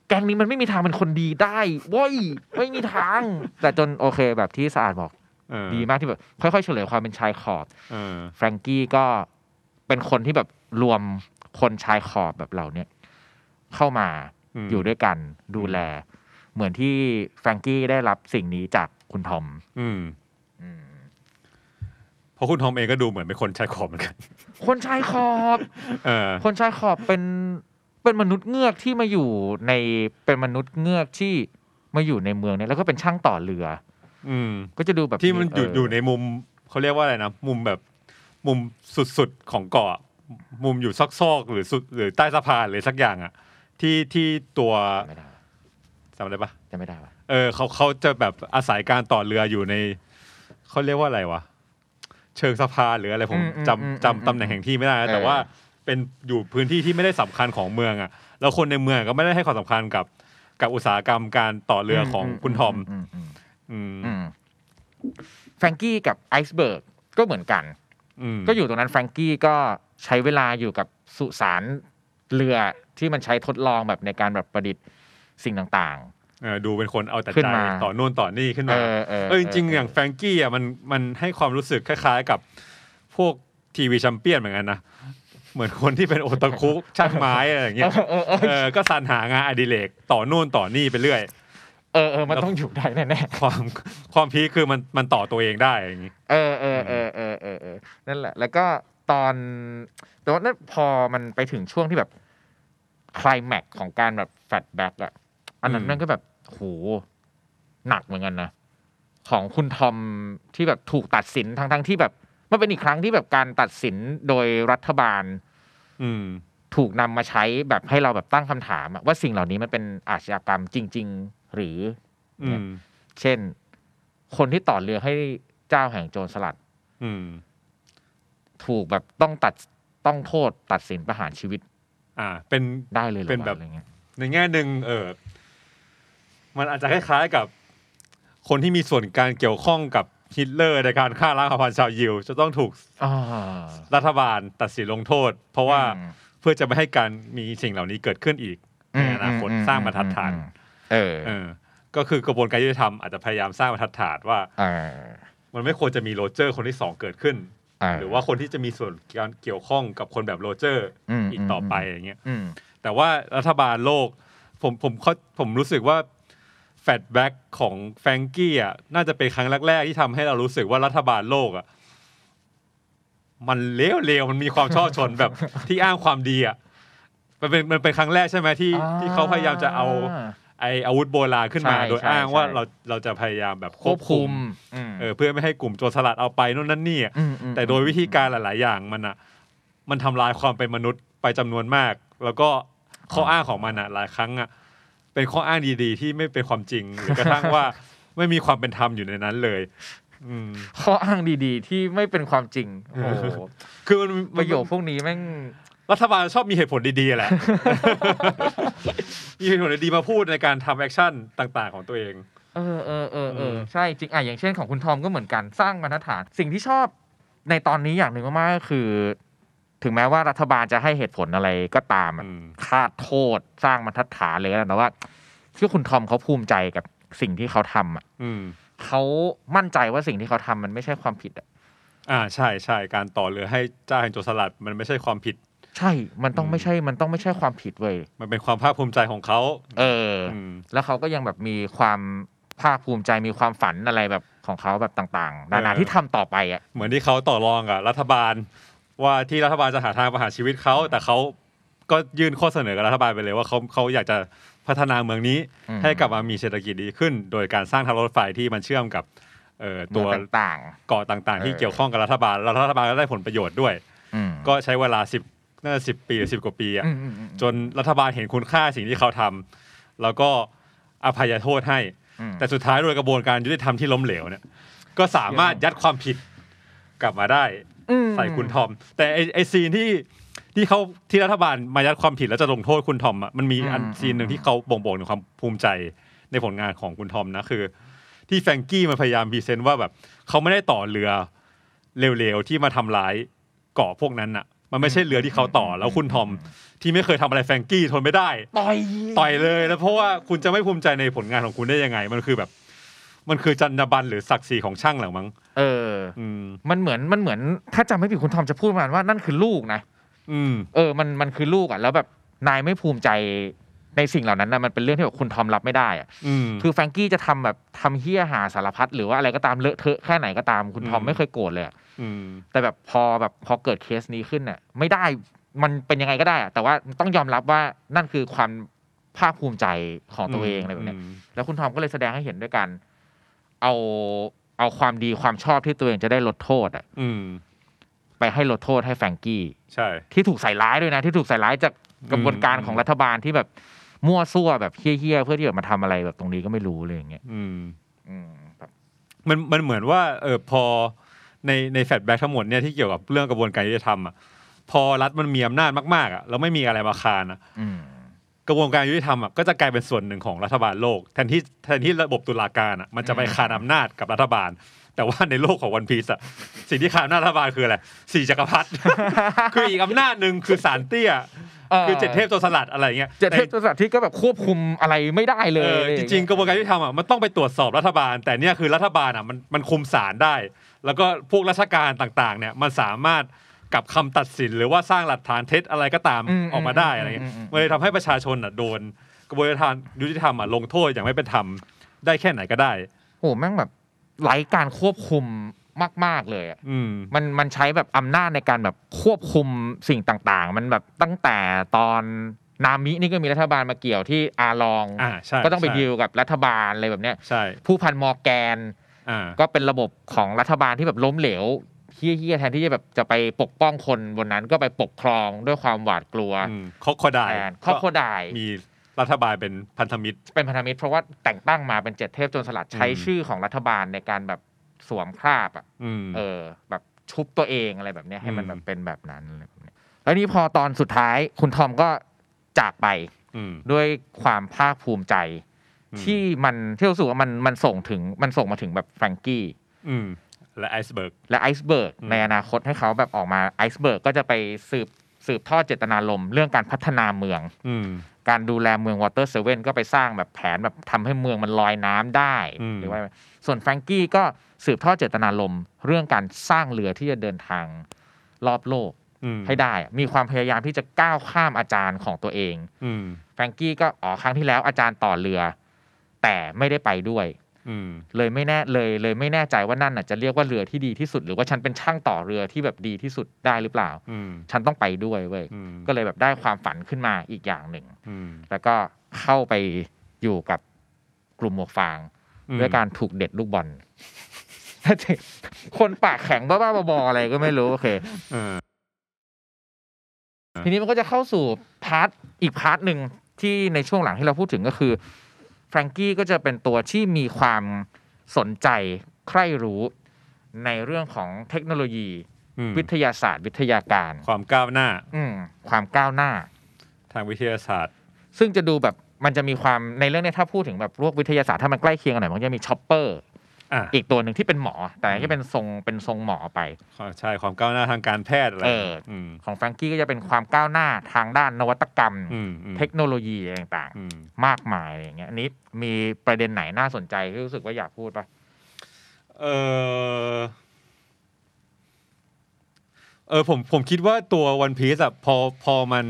แก๊งนี้มันไม่มีทางเป็นคนดีได้เว้ยไม่มีทาง แต่จนโอเคแบบที่สะอาดบอกเออดีมากที่แบบค่อยๆเฉลยความเป็นชายขอบเออแฟรงกี้ก็เป็นคนที่แบบรวมคนชายขอบแบบเหล่าเนี้ยเข้ามามอยู่ด้วยกันดูแล เหมือนที่แฟรงกี้ได้รับสิ่งนี้จากคุณทอมอืมอืมเพราะคุณทอมเองก็ดูเหมือนเป็นคนชายขอบเหมือนกัน คนชายขอบเออคนชายขอบเป็น เป็นมนุษย์เงือกที่มาอยู่ในเป็นมนุษย์เงือกที่มาอยู่ในเมืองเนี่ยแล้วก็เป็นช่างต่อเรือ อืม ก็จะดูแบบที่มันอยู่เอยู่ในมุมเขาเรียกว่าอะไรนะมุมแบบมุมสุดๆของเกาะ มุมอยู่ซอกๆหรือสุดหรือใต้สะพานหรือสักอย่างอะ ที่ที่ตัวจำไม่ได้จำได้ปะจำไม่ได้วะเออเขาเขาจะแบบอาศัยการต่อเรืออยู่ในเขาเรียกว่าอะไรวะเชิงสะพานหรืออะไรผมจำจำตำแหน่งแห่งที่ไม่ได้นะแต่ว่า เป็นอยู่พื้นที่ที่ไม่ได้สำคัญของเมืองอะ แล้วคนในเมืองก็ไม่ได้ให้ความสำคัญกับกับอุตสาหกรรมการต่อเรือของคุณทอมอืมอืมอืมอืมแฟรงกี้กับไอซ์เบิร์กก็เหมือนกันอืมก็อยู่ตรงนั้นแฟรงกี้ก็ใช้เวลาอยู่กับสุสานเรือที่มันใช้ทดลองแบบในการแบบประดิษฐ์สิ่งต่างเออดูเป็นคนเอาแต่ขึ้ใจนมาต่อนู่นต่อนี่ขึ้นๆเอมาอเออเออจริงๆอย่างแฟรงกี้อะมันมันให้ความรู้สึกคล้ายๆกับพวกทีวีแชมเปี้ยนเหมือนกันนะ เหมือนคนที่เป็นโอตาคุช่างไม้อะไรอย่างเงี้ยเออเออเออเออก็สรรหางานอดิเรกต่อนู่นต่อนี่ไปเรื่อยเออเออมันต้องอยู่ได้แน่ความความพีคคือมันมันต่อตัวเองได้อย่างงี้ๆเออเออเออเออเออเออนั่นแหละ แล้วก็ตอนแต่ว่านั่นพอมันไปถึงช่วงที่แบบคลายแม็กของการแบบแฟลชแบ็กอะอันนั้นนั่นก็แบบโหหนักเหมือนกันนะของคุณทอมที่แบบถูกตัดสินทั้งทั้งๆที่แบบ มันเป็นอีกครั้งที่แบบการตัดสินโดยรัฐบาล อืม ถูกนำมาใช้แบบให้เราแบบตั้งคำถามอะว่าสิ่งเหล่านี้มันเป็นอาชญากรรมจริง ๆ หรือ อืม เช่น คนที่ต่อเรือให้เจ้าแห่งโจรสลัด อืม ถูกแบบต้องตัดต้องโทษตัดสินประหารชีวิตอ่า เป็น ได้เลยหรอเป็นแบบ วะอะไรเงี้ยในแง่หนึ่งเออ มันอาจจะคล้ายๆกับ คนที่มีส่วนการเกี่ยวข้องกับ ฮิตเลอร์ในการฆ่าล้างเผ่าพันธุ์ชาวยิว จะต้องถูกอ่ารัฐบาลตัดสินลงโทษ เพราะว่าอืม เพื่อจะไม่ให้การมีสิ่งเหล่านี้เกิดขึ้นอีกในอนาคตอืมสร้างบรรทัดฐานอืมเออเออก็คือกระบวนการยุติธรรมอาจจะพยายามสร้างบรรทัดฐานว่า เออมันไม่ควรจะมีโรเจอร์คนที่สองเกิดขึ้น เหรือว่าคนที่จะมีส่วนการเกี่ยวข้องกับคนแบบโรเจอร์มอีกต่อไปอย่างเงี้ย อืม แต่ว่ารัฐบาลโลกผมผมเขาผมรู้สึกว่า flashback ของแฟรงกี้อะน่าจะเป็นครั้งแรกๆที่ทำให้เรารู้สึกว่ารัฐบาลโลกอะมันเลวเลวมันมีความชอบชนแบบ ที่อ้างความดีอะมันเป็นมันเป็นครั้งแรกใช่ไหมที่ที่เขาพยายามจะเอาไออาวุธโบราณขึ้นมา ใช่โดยใช่อ้างว่าใช่ เราเราจะพยายามแบบควบคุมเออเพื่อไม่ให้กลุ่มโจรสลัดเอาไปนู่นนั่นนี่อะมอืมแต่โดยวิธีการหลาย ๆ อย่างมันอะมันทำลายความเป็นมนุษย์ไปจำนวนมาก แล้วก็ข้ออ้างของมันอะหลายครั้งอะ เป็นข้ออ้างดีๆ ที่ไม่เป็นความจริงหรือกระทั่งว่าไม่มีความเป็นธรรมอยู่ในนั้นเลยอืมข้ออ้างดีๆ ที่ไม่เป็นความจริงโอ้โหคือมันประโยคพวกนี้แม่งรัฐบาลชอบมีเหตุผลดีๆแหละ มีเหตุผลดีๆมาพูดในการทำแอคชั่นต่าง ๆ ของตัวเอง เออเออเออเอออืมใช่จริงอะอย่างเช่นของคุณทอมก็เหมือนกันสร้างบรรทัดฐาน สิ่งที่ชอบในตอนนี้อย่างหนึ่งมากๆก็คือ ถึงแม้ว่ารัฐบาลจะให้เหตุผลอะไรก็ตามอะอืมคาดโทษสร้างบรรทัดฐานเลยนะแต่ว่าที่คุณทอมเขาภูมิใจกับสิ่งที่เขาทำอะอืมเขามั่นใจว่าสิ่งที่เขาทำมันไม่ใช่ความผิดอะอ่าใช่ใช่การต่อเรือให้เจ้าแห่งโจรสลัดมันไม่ใช่ความผิด ใช่ มันต้องอืมไม่ใช่ มันต้องไม่ใช่ความผิดเว้ยมันเป็นความภาคภูมิใจของเขาเอออมแล้วเขาก็ยังแบบมีความภาคภูมิใจมีความฝันอะไรแบบของเขาแบบต่างๆนานาเออที่ทำต่อไปอะเหมือนที่เขาต่อรองกับรัฐบาล ว่าที่รัฐบาลจะหาทางประหารชีวิตเขาแต่เขาก็ยื่นข้อเสนอกับรัฐบาลไปเลยว่าเขาเขาอยากจะพัฒนาเมืองนี้อืมให้กลับมามีเศรษฐกิจดีขึ้น โดยการสร้างทางรถไฟที่มันเชื่อมกับเอ่อตัตัววต่างเกาะต่างๆ ที่เออเกี่ยวข้องกับรัฐบาลแล้วรัฐบาลก็ได้ผลประโยชน์ด้วยๆอืมก็ใช้เวลาสิบน่าจะสิบปีหรือสิบกว่าปีอะอืมอืมอืมจนรัฐบาลเห็นคุณค่าสิ่งที่เขาทำแล้วก็อภัยโทษให้อืมแต่สุดท้ายโดยกระบวนการยุติธรรมที่ล้มเหลวเนี่ยก็สามารถยัดความผิดกลับมาได้อืม ใส่คุณทอม แต่ไอไอ scene ที่ที่เขาที่รัฐบาลมายัดความผิดแล้วจะลงโทษคุณทอมอะมันมีอัน scene หนึ่งที่เขาบ่งบอกถึงความภูมิใจในผลงานของคุณทอมนะคือ ที่แฟรงกี้มันพยายาม present ว่าแบบเขาไม่ได้ต่อเรือเร็วๆที่มาทำร้ายเกาะพวกนั้นอะ มันไม่ใช่เรือที่เขาต่อแล้วคุณทอมที่ไม่เคยทำอะไรแฟรงกี้ทนไม่ได้ ต่อยต่อยเลย แล้วเพราะว่าคุณจะไม่ภูมิใจในผลงานของคุณได้ยังไง มันคือแบบ มันคือจรรยาบรรณหรือศักดิ์ศรีของช่างเหรือมั้งเออ อืม มันเหมือนมันเหมือน ถ้าจำไม่ผิดคุณทอมจะพูดประมาณว่านั่นคือลูกนะอืม เออมันมันคือลูกอะแล้วแบบนายไม่ภูมิใจในสิ่งเหล่านั้นนะมันเป็นเรื่องที่แบบคุณทอมรับไม่ได้อะอืม คือแฟรงกี้จะทำแบบทำเฮี้ยหาสารพัดหรือว่าอะไรก็ตามเลอะเทอะแค่ไหนก็ตามคุณทอมอืม ไม่เคยโกรธเลยอะอืม แต่แบบพอแบบพอเกิดเคสนี้ขึ้นเนี่ยไม่ได้มันเป็นยังไงก็ได้อะแต่ว่าต้องยอมรับว่านั่นคือความภาคภูมิใจของตัวเองอะไรแบบเนี้ยมแล้วคุณทอมก็เลยแสดงให้เห็นด้วยกัน เอาเอาความดีความชอบที่ตัวเองจะได้ลดโทษอะอืม ไปให้ลดโทษให้แฟรงกี้ ใช่ ที่ถูกใส่ร้ายด้วยนะ ที่ถูกใส่ร้ายจากกระบวนการอืมของรัฐบาลที่แบบมั่วซั่วแบบเหี้ยๆเพื่อที่แบบมาทำอะไรแบบตรงนี้ก็ไม่รู้เลยอย่างเงี้ยอืม อืมแบบมันมันเหมือนว่า เออพอในใน flashback ทั้งหมดเนี่ยที่เกี่ยวกับเรื่องกระบวนการยุติธรรมอะพอรัฐมันมีอำนาจมากๆอะแล้วไม่มีอะไรมาคานอะ อืม กระบวนการยุติธรรมอะก็จะกลายเป็นส่วนหนึ่งของรัฐบาลโลกแทนที่แทนที่ระบบตุลาการอะมันจะไปคานอำนาจกับรัฐบาล แต่แต่ว่าในโลกของวันพีซอะสิ่งที่ขาดอำนาจรัฐบาลคืออะไรสี่จักรพรรดิ คืออีกอำนาจหนึ่งคือสารเตี้ยคือเจ็ดเทพตัวสลัดอะไรเงี้ยเจ็ดเทพตัวสัตว์ที่ก็แบบควบคุมอะไรไม่ได้เลเอยอจริงๆกระบวนการยุติธรรมอะมันต้องไปตรวจสอบรัฐบาล แต่เนี่ยคือรัฐบาลอะมันมันคุมศาลได้ แล้วก็พวกราชการต่างๆเนี่ยมันสามารถ กลับคำตัดสินหรือว่าสร้างหลักฐานเท็จอะไรก็ตามอืมออกมาได้อะไรเงี้ยอืมอืมอืมมันเลยทำให้ประชาชนอะโดนกระบวนการยุติธรรมอะลงโทษอย่างไม่เป็นธรรมได้แค่ไหนก็ได้โอ้แม่งแบบไร้การควบคุมมาก ๆ เลยอะอืมมันมันใช้แบบอำนาจในการแบบควบคุมสิ่งต่าง ๆ มันแบบตั้งแต่ตอนนามินี่ก็มีรัฐบาลมาเกี่ยวที่อาลองอ่าใช่ก็ต้องไปใช่ดีลกับรัฐบาลอะไรแบบเนี้ยใช่ผู้พันมอร์แกนอ่าก็เป็นระบบของรัฐบาลที่แบบล้มเหลว เฮี้ยๆแทนที่จะแบบจะไปปกป้องคนบนนั้นก็ไปปกครองด้วยความหวาดกลัวอืมคอกคอดายแทนครอบครัวดายมีรัฐบาลเป็นพันธมิตร เป็นพันธมิตรเพราะว่าแต่งตั้งมาเป็นเจ็ดเทพโจรสลัดใช้อืมชื่อของรัฐบาลในการแบบสวมคราบอะอืมเออ แบบชุบตัวเองอะไรแบบเนี้ยให้มันอืมแบบเป็นแบบนั้นอะไรแบบเนี้ยแล้วนี่พอตอนสุดท้ายคุณทอมก็จากไปอืมด้วยความภาคภูมิใจอืมที่มันที่รู้สึกว่ามันมันส่งถึงมันส่งมาถึงแบบแฟรงกี้อืม และไอซ์เบิร์กและไอซ์เบิร์กอืมในอนาคตให้เขาแบบออกมาไอซ์เบิร์กก็จะไปสืบสืบทอดเจตนารมณ์เรื่องการพัฒนาเมืองอืมการดูแลเมืองวอเตอร์เซเว่นก็ไปสร้างแบบแผนแบบทำให้เมืองมันลอยน้ำได้อืมหรือว่าส่วนแฟรงกี้ก็สืบทอดเจตนารมณ์เรื่องการสร้างเรือที่จะเดินทางรอบโลกอืมให้ได้อะมีความพยายามที่จะก้าวข้ามอาจารย์ของตัวเองอืมแฟรงกี้ก็อ๋อครั้งที่แล้วอาจารย์ต่อเรือ แต่ไม่ได้ไปด้วย อืมเลยไม่แน่เลยเลยไม่แน่ใจว่านั่นน่ะจะเรียกว่าเรือที่ดีที่สุด หรือว่าฉันเป็นช่างต่อเรือที่แบบดีที่สุดได้หรือเปล่า อืมฉันต้องไปด้วยเว้ยอืมก็เลยแบบได้ความฝันขึ้นมาอีกอย่างหนึ่ง อืมแล้วก็เข้าไปอยู่กับกลุ่มหมวกฟาง อืมด้วยการถูกเด็ดลูกบอล คนปากแข็งบ้าๆบอๆอะไรก็ไม่รู้ โอเค เออ ทีนี้มันก็จะเข้าสู่ part อีก part หนึ่งที่ในช่วงหลังที่เราพูดถึงก็คือ แฟรงกี้ก็จะเป็นตัวที่มีความสนใจใคร่รู้ในเรื่องของเทคโนโลยีอืมวิทยาศาสตร์ วิทยาการ ความก้าวหน้า อืมความก้าวหน้า ทางวิทยาศาสตร์ ซึ่งจะดูแบบมันจะมีความในเรื่องเนี้ยถ้าพูดถึงแบบพวกวิทยาศาสตร์ถ้ามันใกล้เคียงกันหน่อยมันจะมีช็อปเปอร์ อะ อีกตัวหนึ่งที่เป็นหมอ แต่อันนี้เป็นทรงเป็นทรงหมอไป ใช่ความก้าวหน้าทางการแพทย์อะไรเอออืม ของแฟรงกี้ก็จะเป็นความก้าวหน้าทางด้านนวัตกรรม อืมอืมเทคโนโลยีอะไรต่างอืม ๆ มากมายอะไรอย่างเงี้ยอันนี้มีประเด็นไหนน่าสนใจที่รู้สึกว่าอยากพูดปะเออเออผมผมคิดว่าตัววันพีซอะพอพอมัน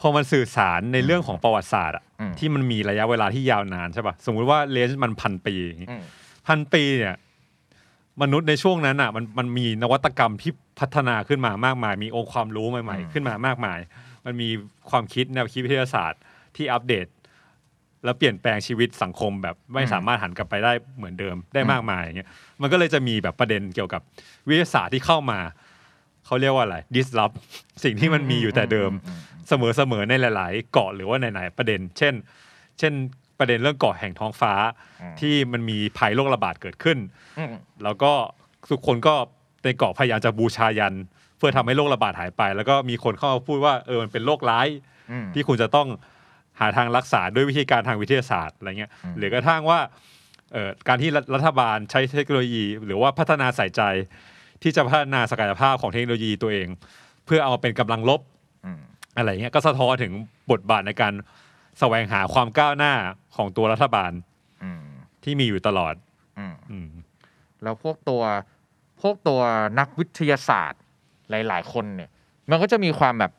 พอมันสื่อสารในเรื่องของประวัติศาสตร์อะอืมที่มันมีระยะเวลาที่ยาวนานใช่ป่ะ สมมุติว่าเลนส์มันพันปีอย่างงี้อืม พันปีเนี่ยมนุษย์ในช่วงนั้นอะมันมันมีนวัตกรรมที่พัฒนาขึ้นมามากมาย มีองค์ความรู้ใหม่อืมๆขึ้นมามากมาย มันมีความคิดแนวคิดวิทยาศาสตร์ที่อัปเดต แล้วเปลี่ยนแปลงชีวิตสังคมแบบไม่สามารถหันกลับไปได้เหมือนเดิมได้มากมายอย่างเงี้ยมันก็เลยจะมีแบบประเด็นเกี่ยวกับวิทยาศาสตร์ที่เข้ามาเขาเรียกว่าอะไร disrupt สิ่งที่มันมีอยู่แต่เดิมอืมเสมอๆในหลาย ๆ เกาะหรือว่าในไหนๆประเด็น เช่น เช่น ประเด็นเรื่องเกาะแห่งท้องฟ้าอืมที่มันมีภัยโรคระบาดเกิดขึ้นอืมแล้วก็ทุกคนก็ในเกาะพยายามจะบูชายัน เพื่อทำให้โรคระบาดหายไป แล้วก็มีคนเข้ามาพูดว่าเออมันเป็นโรคร้ายอืมที่คุณจะต้องหาทางรักษาด้วยวิธีการทางวิทยาศาสตร์อะไรเงี้ยอืมหรือกระทั่งว่าเอ่อการที่รัฐรัฐบาลใช้เทคโนโลยี หรือว่าพัฒนาใส่ใจ ที่จะพัฒนาศักยภาพของเทคโนโลยีตัวเอง เพื่อเอามาเป็นกำลังลบอืมอะไรเงี้ยก็สะท้อนถึงบทบาทในการ แสวงหาความก้าวหน้าของตัวรัฐบาลอืมที่มีอยู่ตลอดอืมอืมแล้วพวกตัวพวกตัวนักวิทยาศาสตร์หลาย ๆ คนเนี่ย มันก็จะมีความแบบ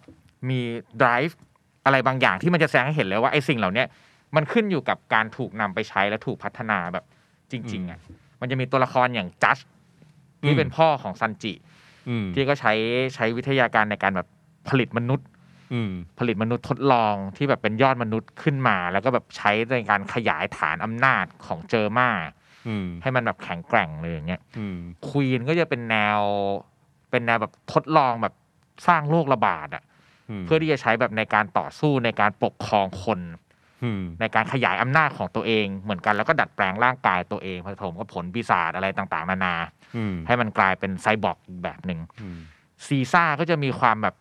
มี drive อะไรบางอย่างที่มันจะแสดงให้เห็นเลยว่าไอ้สิ่งเหล่าเนี้ยมันขึ้นอยู่กับการถูกนำไปใช้และถูกพัฒนาแบบจริง ๆ อะ มันจะมีตัวละครอย่างจัสอืที่มเป็นพ่อของซันจิอืมที่ก็ใช้ใช้วิทยาการในการแบบผลิตมนุษย์อืม ผลิตมนุษย์ทดลองที่แบบเป็นยอดมนุษย์ขึ้นมา แล้วก็แบบใช้ในการขยายฐานอำนาจของเจอมาอืมให้มันแบบแข็งแกร่งเลยอย่างเงี้ยอืมควีนก็จะเป็นแนว เป็นแนวแบบทดลองแบบสร้างโรคระบาดอะมเพื่อที่จะใช้แบบในการต่อสู้ในการปกครองคนอืมในการขยายอำนาจของตัวเองเหมือนกันแล้วก็ดัดแปลงร่างกายตัวเองผสมกับผลปีศาจอะไรต่าง ๆ นานาอืมให้มันกลายเป็นไซบอร์กอีกแบบหนึ่งอืมซีซ่าก็จะมีความแบบ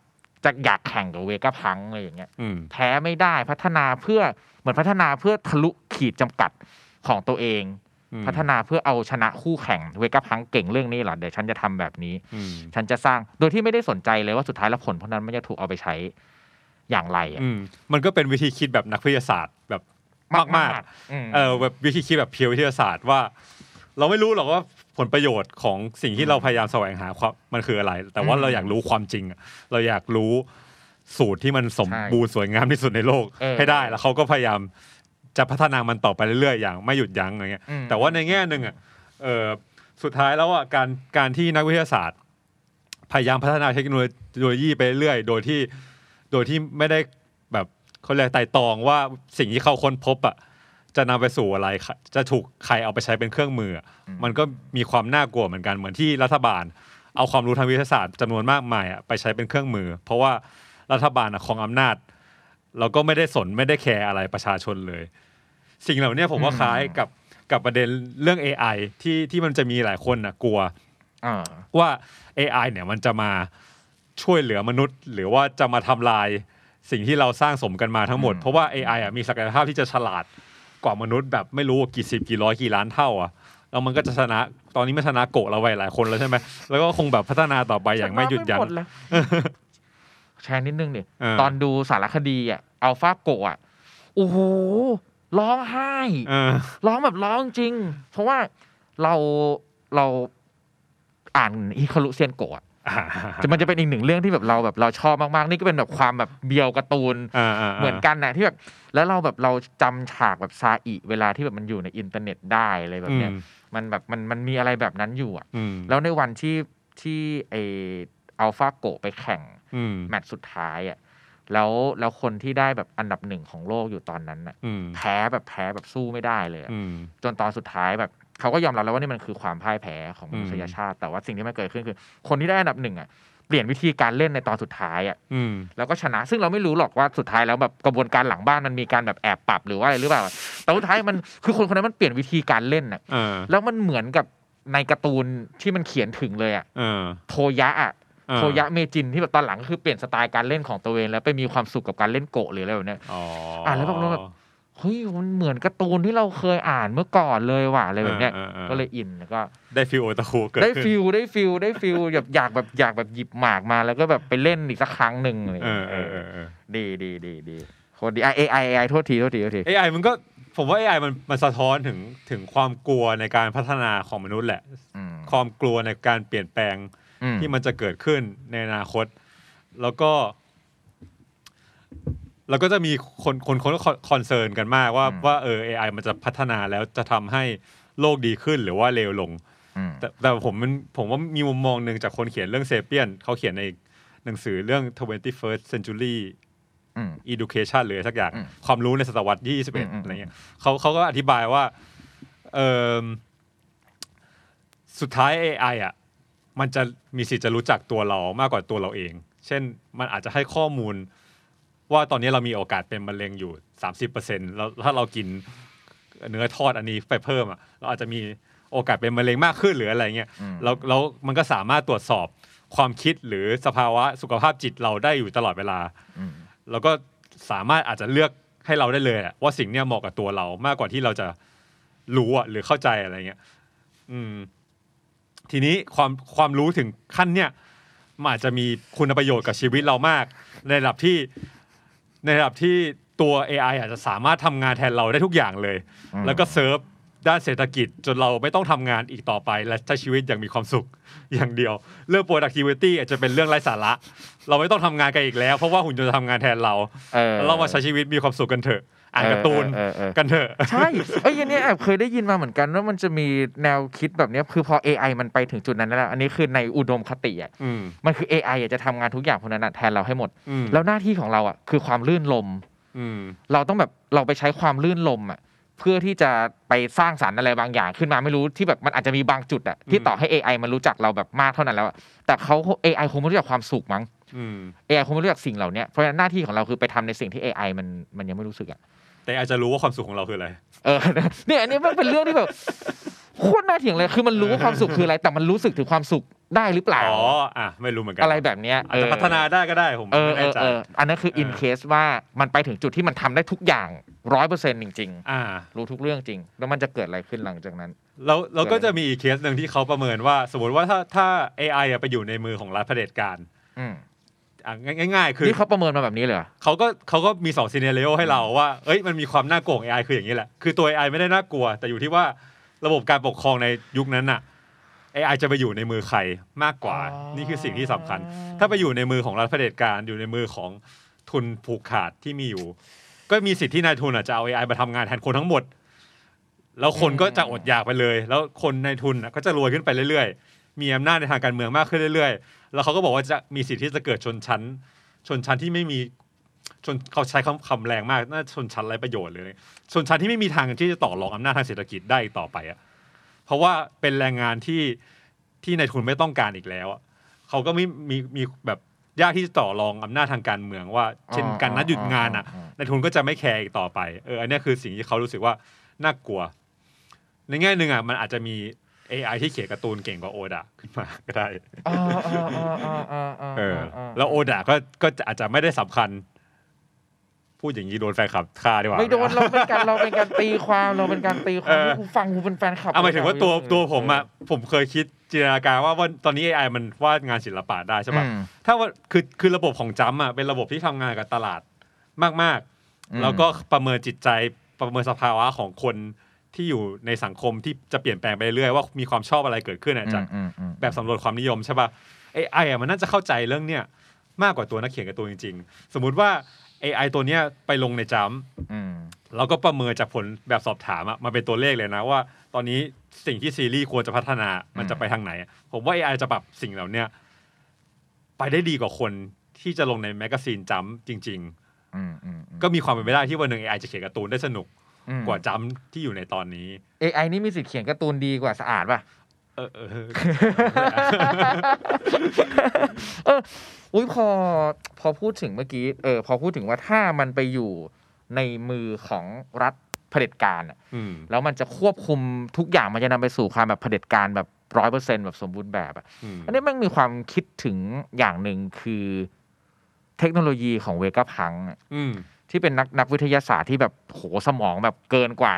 จะอยากแข่งกับเวก้าพังอะไรอย่างเงี้ยอืม แพ้ไม่ได้พัฒนาเพื่อเหมือนพัฒนาเพื่อทะลุขีดจำกัดของตัวเอง อืมพัฒนาเพื่อเอาชนะคู่แข่งเวกัพังเก่งเรื่องนี้เหรอเดี๋ยวฉันจะทำแบบนี้ อืมฉันจะสร้างโดยที่ไม่ได้สนใจเลยว่าสุดท้ายแล้วผลพวกนั้นมันจะถูกเอาไปใช้อย่างไรอะอืมมันก็เป็นวิธีคิดแบบนักวิทยาศาสตร์แบบมากอืมๆเออแบบวิธีคิดแบบเพียววิทยาศาสตร์ว่า เราไม่รู้หรอกว่า ผลประโยชน์ของสิ่งที่เราพยายามแสวงหาความมันคืออะไร แต่ว่าเราอยากรู้ความจริงอะเราอยากรู้สูตรที่มันสมบูรณ์สวยงามที่สุดในโลกให้ได้ แล้วเขาก็พยายามจะพัฒนามันต่อไปเรื่อยๆอย่างไม่หยุดยั้งอะไรเงี้ยอืมแต่ว่าในแง่หนึ่งอะเออสุดท้ายแล้วอะการการที่นักวิทยาศาสตร์ พยายามพัฒนาเทคโนโลยีไปเรื่อยๆโดยที่โดยที่ไม่ได้แบบเขาเรียกไต่ตองว่าสิ่งที่เขาค้นพบอะ จะนำไปสู่อะไร จะถูกใครเอาไปใช้เป็นเครื่องมืออะมันก็มีความน่ากลัวเหมือนกันเหมือนที่รัฐบาล เอาความรู้ทางวิทยาศาสตร์จำนวนมากมายอะไปใช้เป็นเครื่องมือ เพราะว่ารัฐบาลอะครองอำนาจเราก็ไม่ได้สนไม่ได้แคร์อะไรประชาชนเลย สิ่งเหล่านี้ผมว่าคล้ายกับกับประเด็นเรื่อง AI ที่ที่มันจะมีหลายคนนะกลัวอ่าว่า AI เนี่ยมันจะมาช่วยเหลือมนุษย์ หรือว่าจะมาทำลายสิ่งที่เราสร้างสมกันมาทั้งหมดอืมเพราะว่า AI อะมีศักยภาพที่จะฉลาด กว่ามนุษย์แบบไม่รู้ว่ากี่สิบกี่ร้อยกี่ล้านเท่าอะแล้วมันก็จะชนะตอนนี้มันชนะโกะเราไปหลายคนแล้วใช่ไหมแล้วก็คงแบบพัฒนาต่อไปอย่างไม่หยุดยั้งชนะไปมแล้วแชร์นิดนึงดิเออตอนดูสารคดีอะอัลฟาโกะอะโอ้โหร้องไห้เออร้องแบบร้องจริง เพราะว่าเราเราอ่านฮิคารุเซียนโกะอะ จะมันจะเป็นอีกหนึ่งเรื่องที่แบบเราแบบเราชอบมากๆ นี่ก็เป็นแบบความแบบเบียวการ์ตูนอ่าาาเหมือนกันนะที่แบบแล้วเราแบบเราจำฉากแบบซาอิเวลาที่แบบมันอยู่ในอินเทอร์เน็ตได้อะไรแบบเนี้ยอืมมันแบบมันมันมีอะไรแบบนั้นอยู่อะอืมแล้วในวันที่ที่ไอ AlphaGo ไปแข่งอืมแมตช์สุดท้ายอะแล้วแล้วคนที่ได้แบบอันดับหนึ่งของโลกอยู่ตอนนั้นอะอืมแพ้แบบแพ้แบบสู้ไม่ได้เลยอะอืมจนตอนสุดท้ายแบบ เขาก็ยอมรับแล้วว่านี่มันคือความพ่ายแพ้ของมนุษยอืมชาติ แต่ว่าสิ่งที่มันเกิดขึ้นคือ คนที่ได้อันดับหนึ่งอะเปลี่ยนวิธีการเล่นในตอนสุดท้ายอะอืมแล้วก็ชนะ ซึ่งเราไม่รู้หรอกว่าสุดท้ายแล้วแบบกระบวนการหลังบ้านมันมีการแบบแอบปรับหรือว่าอะไรหรือเปล่าแต่สุดท้ายมันคือคนคนนั้นมันเปลี่ยนวิธีการเล่นอะเออแล้วมันเหมือนกับในการ์ตูนที่มันเขียนถึงเลยอะเออโทยะอะเออโทยะเมจินที่แบบตอนหลังก็คือเปลี่ยนสไตล์การเล่นของตัวเองแล้วไปมีความสุขกับการเล่นโกะหรืออะไรแบบเนี้ยอ๋ออะแล้วแบบเราแบบ เฮ้ยมันเหมือนการ์ตูนที่เราเคยอ่านเมื่อก่อนเลยว่ะอะไรแบบเนี้ยออออก็เลยอินแล้วก็ ได้ feel โอตาคุเกิดได้ขึ้น feelได้ feel ได้ feel อยากอยากแบบอยากแบบหยิบหมากมาแล้วก็แบบไปเล่นอีกสักครั้งหนึ่งอะไรอเงี้ยเออเออเออ ดีดีดีดีโคตรดีไอไอไอโทษทีโทษทีโทษที AI มันก็ผมว่า AI มันมันสะท้อนถึงถึงความกลัวในการพัฒนาของมนุษย์แหละ อืมความกลัวในการเปลี่ยนแปลงอืมที่มันจะเกิดขึ้นในอนาคต แล้วก็ แล้วก็จะมีคนคนคนคอนเซิร์นกันมากว่าว่าเออ AI มันจะพัฒนาแล้วจะทำให้โลกดีขึ้นหรือว่าเลวลงอืมแต่แต่ผมมันผมว่ามีมุมมองหนึ่งจากคนเขียนเรื่องเซเปียนเขาเขียนในหนังสือเรื่อง 21st century อืม education หรืออะไรสักอย่างอืมความรู้ในศตวรรษที่อืมอืม21 อะไรเงี้ยเขาเขาก็อธิบายว่าเออสุดท้าย AI อะมันจะมีสิทธิ์จะรู้จักตัวเรามากกว่าตัวเราเอง เช่นมันอาจจะให้ข้อมูล ว่าตอนนี้เรามีโอกาสเป็นมะเร็งอยู่ 30%แล้วถ้าเรากินเนื้อทอดอันนี้ไปเพิ่มอะเราอาจจะมีโอกาสเป็นมะเร็งมากขึ้นหรืออะไรเงี้ยอืมแล้วแล้วมันก็สามารถตรวจสอบความคิดหรือสภาวะสุขภาพจิตเราได้อยู่ตลอดเวลาอืมแล้วก็สามารถอาจจะเลือกให้เราได้เลยอะว่าสิ่งเนี้ยเหมาะกับตัวเรามากกว่าที่เราจะรู้อะหรือเข้าใจอะไรเงี้ย อืม ทีนี้ความความรู้ถึงขั้นเนี้ยมันอาจจะมีคุณประโยชน์กับชีวิตเรามาก ในระดับที่ ในระดับที่ตัว AI อาจจะสามารถทำงานแทนเราได้ทุกอย่างเลย อืม แล้วก็เซิร์ฟด้านเศรษฐกิจจนเราไม่ต้องทำงานอีกต่อไป และใช้ชีวิตอย่างมีความสุข อย่างเดียว เรื่อง productivity อาจจะเป็นเรื่องไร้สาระ เราไม่ต้องทำงานกันอีกแล้ว เพราะว่าหุ่นยนต์จะทำงานแทนเรา เออ เรามาใช้ชีวิตมีความสุขกันเถอะ อ่านการ์ตูนเออเออเออกันเถอะใช่เอ้ยอันเนี้ยแอบเคยได้ยินมาเหมือนกันว่ามันจะมีแนวคิดแบบเนี้ยคือพอ AI มันไปถึงจุดนั้นแล้ว อันนี้คือในอุดมคติอะอืมมันคือ AI อะจะทำงานทุกอย่างพวกนั้นอะแทนเราให้หมดอืมแล้วหน้าที่ของเราอะคือความลื่นลมอืมเราต้องแบบเราไปใช้ความลื่นลมอะเพื่อที่จะไปสร้างสรรค์อะไรบางอย่างขึ้นมาไม่รู้ที่แบบมันอาจจะมีบางจุดอะที่ต่อให้ AI มันรู้จักเราแบบมากเท่านั้นแล้วอะแต่เขา AI คงไม่รู้จักความสุขมั้งอืม AI คงไม่รู้จักสิ่งเหล่าเนี้ยเพราะฉะนั้นหน้าที่ของเราคือไปทำในสิ่งที่ AI มันมันยังไม่รู้สึกอะ แต่อาจจะรู้ว่าความสุขของเราคืออะไร เออเนี่ยอันนี้มันเป็นเรื่องที่แบบโคตรน่าเถียงเลยคือมันรู้ว่าความสุขคืออะไร แต่มันรู้สึกถึงความสุขได้หรือเปล่า อ๋อ อะ ไม่รู้เหมือนกัอะไรแบบเนี้ยอาจจะพัฒนาได้ก็ได้ผมเออไม่เอแน่อใจเอออันนั้นคือเออ in case ว่ามันไปถึงจุดที่มันทำได้ทุกอย่างร้อยเปอร์เซ็นต์จริงอ่าๆรู้ทุกเรื่องจริง แล้วมันจะเกิดอะไรขึ้นหลังจากนั้นแล้วเราก็จะมีอีกเคสหนึ่งที่เขาประเมินว่า สมมติว่าถ้าถ้า AI อะไปอยู่ในมือของรัฐเผด็จการ อืมอะง่ายๆ คือนี่เขาประเมินมาแบบนี้เลยเหรอเขาก็เขาก็มีสองซีเนเรโอให้เราว่าเอ้ยมันมีความน่ากลัวของ AI คืออย่างนี้แหละ คือตัว AI ไม่ได้น่ากลัว แต่อยู่ที่ว่าระบบการปกครองในยุคนั้นน่ะ AI จะไปอยู่ในมือใครมากกว่าอ๋อนี่คือสิ่งที่สำคัญ ถ้าไปอยู่ในมือของรัฐเผด็จการอยู่ในมือของทุนผูกขาดที่มีอยู่ ก็มีสิทธิ์ที่นายทุนอะจะเอา AI มาทำงานแทนคนทั้งหมด แล้วคนก็จะอดอยากไปเลย แล้วคนในทุนอะก็จะรวยขึ้นไปเรื่อยๆ มีอำนาจในทางการเมืองมากขึ้นเรื่อยๆ แล้วเขาก็บอกว่าจะมีสิทธิ์ที่จะเกิดชนชั้น ชนชั้นที่ไม่มีชนเขาใช้คำคำแรงมากน่าชนชั้นไร้ประโยชน์เลย ชนชั้นที่ไม่มีทางที่จะต่อรองอำนาจทางเศรษฐกิจได้อีกต่อไปอะเพราะว่าเป็นแรงงานที่ที่ในายทุนไม่ต้องการอีกแล้วอะเขาก็ไม่มีมีแบบยากที่จะต่อรองอำนาจทางการเมืองว่า เช่นการนัดหยุดงานอะ ในายทุนก็จะไม่แคร์อีกต่อไปเอออันเนี้ยคือสิ่งที่เขารู้สึกว่าน่ากลัว ในแง่หนึ่งอะมันอาจจะมี AI ที่เขียนการ์ตูนเก่งกว่าโอดะขึ้นมาก็ได้อ่าอ่าอ่าอ่าอ่าอ่าเอออ่าแล้วโอดะก็ก็อาจจะไม่ได้สำคัญ พูดอย่างนี้โดนแฟนคลับฆ่าดีกว่าไม่โดนเราเป็นการเราเป็นการตีความเราเป็นการตีความเออที่กูฟังกูเป็นแฟนคลับเอาหมายถึงว่าตัวเออตัวผมอะผมเคยคิดจินตนาการว่าว่าตอนนี้ AI มันวาดงานศิลปะได้ใช่ปะอืมถ้าว่าคือคือระบบของจัมอะเป็นระบบที่ทำงานกับตลาดมากอืมๆแล้วก็ประเมินจิตใจประเมินสภาวะของคน ที่อยู่ในสังคมที่จะเปลี่ยนแปลงไปเรื่อยๆว่ามีความชอบอะไรเกิดขึ้นอะจากอืมอืมแบบสำรวจความนิยมใช่ป่ะไอไอะมันน่าจะเข้าใจเรื่องเนี้ยมากกว่าตัวนักเขียนการ์ตูนจริง ๆ สมมุติว่า AI ตัวเนี้ยไปลงในจัมป์อืมแล้วก็ประเมินจากผลแบบสอบถามอะมาเป็นตัวเลขเลยนะว่า ตอนนี้สิ่งที่ซีรีส์ควรจะพัฒนามันจะไปทางไหน ผมว่า AI จะปรับสิ่งเหล่าเนี้ยไปได้ดีกว่าคนที่จะลงใน magazine จัมป์จริงอืมอืมๆก็มีความเป็นไปได้ที่วันหนึ่ง AI จะเขียนการ์ตูนได้สนุกอืม กว่าจัมป์ที่อยู่ในตอนนี้ AI นี่มีสิทธิ์เขียนการ์ตูนดีกว่าสะอาดป่ะเออเออเออเอออุ้ยพอพอพูดถึงเมื่อกี้เออพอพูดถึงว่าถ้ามันไปอยู่ในมือของรัฐเผด็จการอะอืมแล้วมันจะควบคุมทุกอย่างมันจะนำไปสู่ความแบบเผด็จการแบบร้อยเปอร์เซ็นแบบสมบูรณ์แบบอะอืมอันนี้แมันมีความคิดถึงอย่างหนึ่งคือ เทคโนโลยีของเวก้าพังอืม ที่เป็นนักนักวิทยาศาสตร์ที่แบบโหสมองแบบเกินกว่า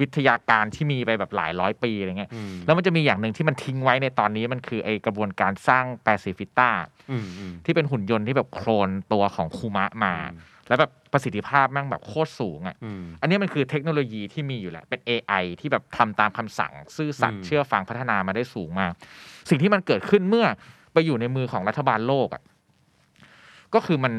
วิทยาการที่มีไปแบบหลายร้อยปีอะไรเงี้ยอืมแล้วมันจะมีอย่างหนึ่งที่มันทิ้งไว้ในตอนนี้มันคือไอกระบวนการสร้างแปซิฟิต้าอืมอืมที่เป็นหุ่นยนต์ที่แบบโคลนตัวของคูมะมา แล้วแบบประสิทธิภาพแม่งแบบโคตรสูงอะอืมอันนี้มันคือเทคโนโลยีที่มีอยู่แหละเป็น AI ที่แบบทำตามคำสั่ง ซื่อสัตอืย์มเชื่อฟังพัฒนามาได้สูงมากสิ่งที่มันเกิดขึ้นเมื่อไปอยู่ในมือของรัฐบาลโลกอะก็คือมัน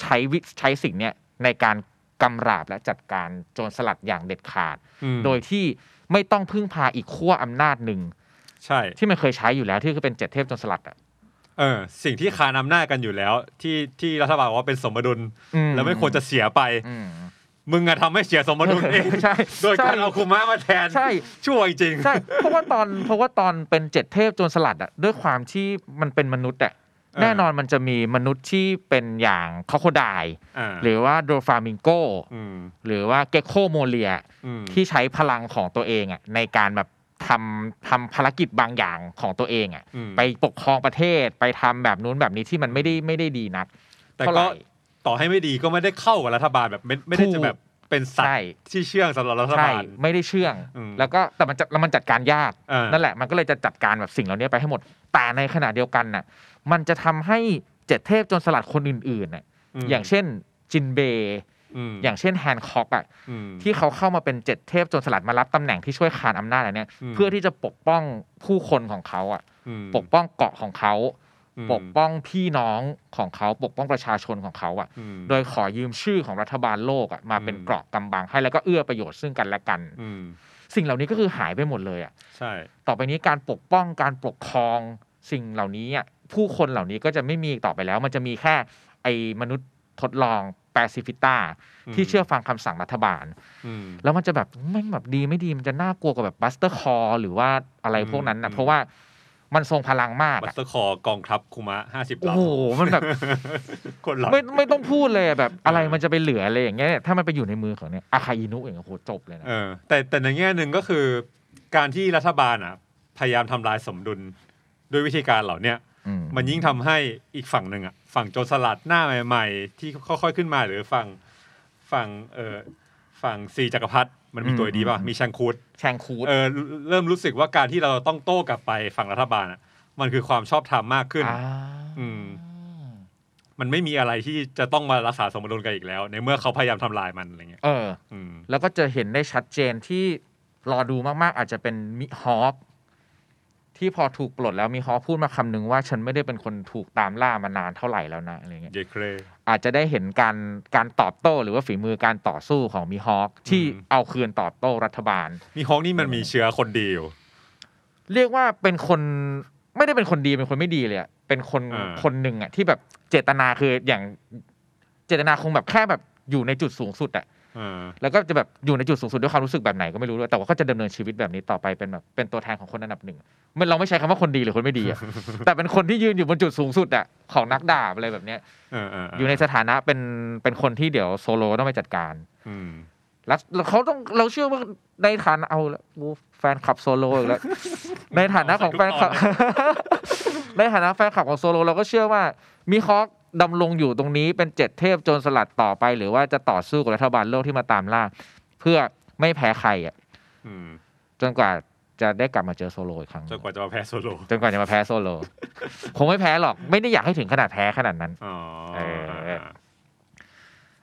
ใช้วิใช้สิ่งเนี้ย ในการกำราบและจัดการโจรสลัดอย่างเด็ดขาดอืมโดยที่ไม่ต้องพึ่งพาอีกขั้วอำนาจหนึ่งใช่ ที่มันเคยใช้อยู่แล้วที่คือเป็นเจ็ดเทพโจรสลัดอะเออสิ่งที่คานอำนาจกันอยู่แล้ว ที่ที่รัฐบาลบอกว่าเป็นสมดุลอืมแล้วไม่ควรจะเสียไปอืมมึงอะทำให้เสียสมดุลเองใช่โดยการใช่เอาคุมะมาแทนใช่ช่วยจริงใช่เพราะว่าตอนเพราะว่าตอนเป็นเจ็ดเทพโจรสลัดอะด้วยความที่มันเป็นมนุษย์อะเออ แน่นอนมันจะมีมนุษย์ที่เป็นอย่างคอโคไดอ่าหรือว่าโดฟามิงโกอืมหรือว่าเกโคโมเลียอืมที่ใช้พลังของตัวเองอะในการแบบทำทำภารกิจบางอย่างของตัวเองอะอืมไปปกครองประเทศไปทำแบบนู้นแบบนี้ที่มันไม่ได้ไม่ได้ดีนักแต่เท่าไหก็ร่ต่อให้ไม่ดีก็ไม่ได้เข้ากับรัฐบาลแบบไม่ไม่ได้ถูกจะแบบ เป็นสัตใช่ ว์ที่เชื่องสำหรับรัฐใช่ บาล ไม่ได้เชื่อง อืมแล้วก็แต่มันจะแล้วมันจัดการยากอ่านั่นั่นแหละ มันก็เลยจะจัดการแบบสิ่งเหล่านี้ไปให้หมด แต่ในขณะเดียวกันน่ะ มันจะทำให้เจ็ดเทพโจนสลัดคนอื่นๆน่ะ มอย่างเช่นจินเบย์มอย่างเช่นแฮนค็อกอะ อืม ที่เขาเข้ามาเป็นเจ็ดเทพโจนสลัดมารับตำแหน่งที่ช่วยคานอำนาจอะไรเนี่ยอืม เพื่อที่จะปกป้องผู้คนของเขาอะ อืม ปกป้องเกาะของเขาอืม ปกป้องพี่น้องของเขาปกป้องประชาชนของเขาอะอืมโดยขอยืมชื่อของรัฐบาลโลกอะมาเป็นอืมเกราะกำบังให้แล้วก็เอื้อประโยชน์ซึ่งกันและกันอืมสิ่งเหล่านี้ก็คือหายไปหมดเลยอะใช่ ต่อไปนี้การปกป้องการปกครองสิ่งเหล่านี้อะผู้คนเหล่านี้ก็จะไม่มีอีกต่อไปแล้ว มันจะมีแค่ไอ้มนุษย์ทดลองแปซิฟิสต้าที่เชื่อฟังคำสั่งรัฐบาลอืมแล้วมันจะแบบแม่งแบบดีไม่ดีมันจะน่ากลัวกับแบบบัสเตอร์คอลหรือว่าอะไรพวกนั้นอืนะมเพราะว่า มันทรงพลังมากบัสอะ เตอร์คอลกองทัพคุมะห้าสิบโอ้ลโหมันแบบำคนหลับ ไม่ไม่ต้องพูดเลยอะแบบอะไรมันจะไปเหลืออะไรอย่างเงี้ยถ้ามันไปอยู่ในมือของเนี่ยอาคาอินุอย่างเงี้ยโหจบเลยนะ เออแต่แต่ในแง่หนึ่งก็คือการที่รัฐบาลอะ พยายามทำลายสมดุลด้วยวิธีการเหล่าเนี้ยมมันยิ่งทำให้อีกฝั่งหนึ่งอะฝั่งโจรสลัดหน้าใหม่ ๆ ที่ค่อยๆขึ้นมาหรือฝั่งฝั่งเออ ฝั่งซีจักรพรรดิมันมีตัวดีป่ะอืมมีแชงคูดแชงคูดเออเริ่มรู้สึกว่าการที่เราต้องโต้กลับไปฝั่งรัฐบาลอะมันคือความชอบธรรมมากขึ้นอ่าอืมมันไม่มีอะไรที่จะต้องมารักษาสมดุลกันอีกแล้ว ในเมื่อเขาพยายามทำลายมันอะไรเงี้ยเอออืมแล้วก็จะเห็นได้ชัดเจนที่รอดูมากๆ อาจจะเป็นมิฮอป ที่พอถูกปลดแล้วมีฮอปพูดมาคำหนึ่งว่าฉันไม่ได้เป็นคนถูกตามล่ามานานเท่าไหร่แล้วนะอะไรเงี้ยเยเครอาจจะได้เห็นการการตอบโต้หรือว่าฝีมือการต่อสู้ของมิฮอคที่อืมเอาคืนตอบโต้รัฐบาล มีฮองนี่มันมีเชื้อคนดีอยู่ เรียกว่าเป็นคนไม่ได้เป็นคนดีเป็นคนไม่ดีเลยอะเป็นคนอ่าคนหนึ่งอะที่แบบเจตนาคืออย่างเจตนาคงแบบแค่แบบอยู่ในจุดสูงสุดอะเออ แล้วก็จะแบบอยู่ในจุดสูงสุดด้วยความรู้สึกแบบไหนก็ไม่รู้ด้วยแต่ว่าก็จะดำเนินชีวิตแบบนี้ต่อไปเป็นแบบเป็นตัวแทนของคนอันดับหนึ่งมันเราไม่ใช้คำว่าคนดีหรือคนไม่ดีอะแต่เป็นคนที่ยืนอยู่บนจุดสูงสุดอะของนักดาบอะไรแบบเนี้ยเออเอออยู่ในสถานะเป็นเป็นคนที่เดี๋ยวโซโลต้องไปจัดการอืมแล้วแล้วเขาต้องเราเชื่อว่าในฐานะเอาละกูแฟนคลับโซโลอีกแล้วในฐานะของแฟนคลับในฐานะแฟนคลับของโซโลเราก็เชื่อว่ามิฮอว์ค ดำรงอยู่ตรงนี้เป็นเจ็ดเทพโจรสลัดต่อไป หรือว่าจะต่อสู้กับรัฐบาลโลกที่มาตามล่า เพื่อไม่แพ้ใครอะอืมจนกว่าจะได้กลับมาเจอโซโลอีกครั้งจนกว่าจะมาแพ้โซโลจนกว่าจะมาแพ้โซโลคงไม่แพ้หรอก ไม่ได้อยากให้ถึงขนาดแพ้ขนาดนั้นอ๋อเออ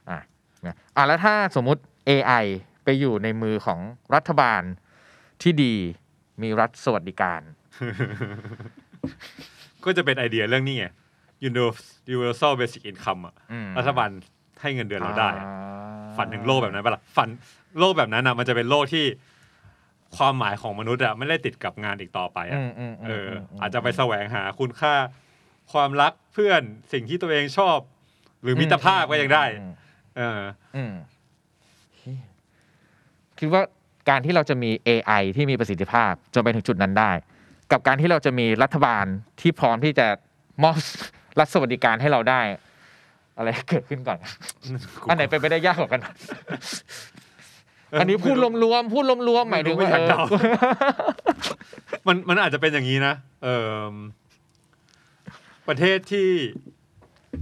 อะนะอะแล้วถ้าสมมุติ AI ไปอยู่ในมือของรัฐบาลที่ดีมีรัฐสวัสดิการ ก็จะเป็นไอเดียเรื่องนี้ไง universal basic income อะอืมรัฐบาลให้เงินเดือนเราได้อะอ่าฝันถึงโลกแบบนั้นปะล่ะฝันโลกแบบนั้นอะ มันจะเป็นโลกที่ความหมายของมนุษย์อะไม่ได้ติดกับงานอีกต่อไปอือะมอืมมเอออมอาจจะไปแสวงหาคุณค่าความรักเพื่อนสิ่งที่ตัวเองชอบ หรือมิตรภาพก็ยังได้อืมเอออืมคิดว่าการที่เราจะมี AI ที่มีประสิทธิภาพจนไปถึงจุดนั้นได้ กับการที่เราจะมีรัฐบาลที่พร้อมที่จะมอบ รัฐสวัสดิการให้เราได้ อะไรเกิดขึ้นก่อน อันไหนเป็นไปได้ยากกว่ากัน อันนี้พูดรวมๆพูดรวมๆหมายถึงว่าไม่อยากเดาเออมันมันอาจจะเป็นอย่างนี้นะเออประเทศที่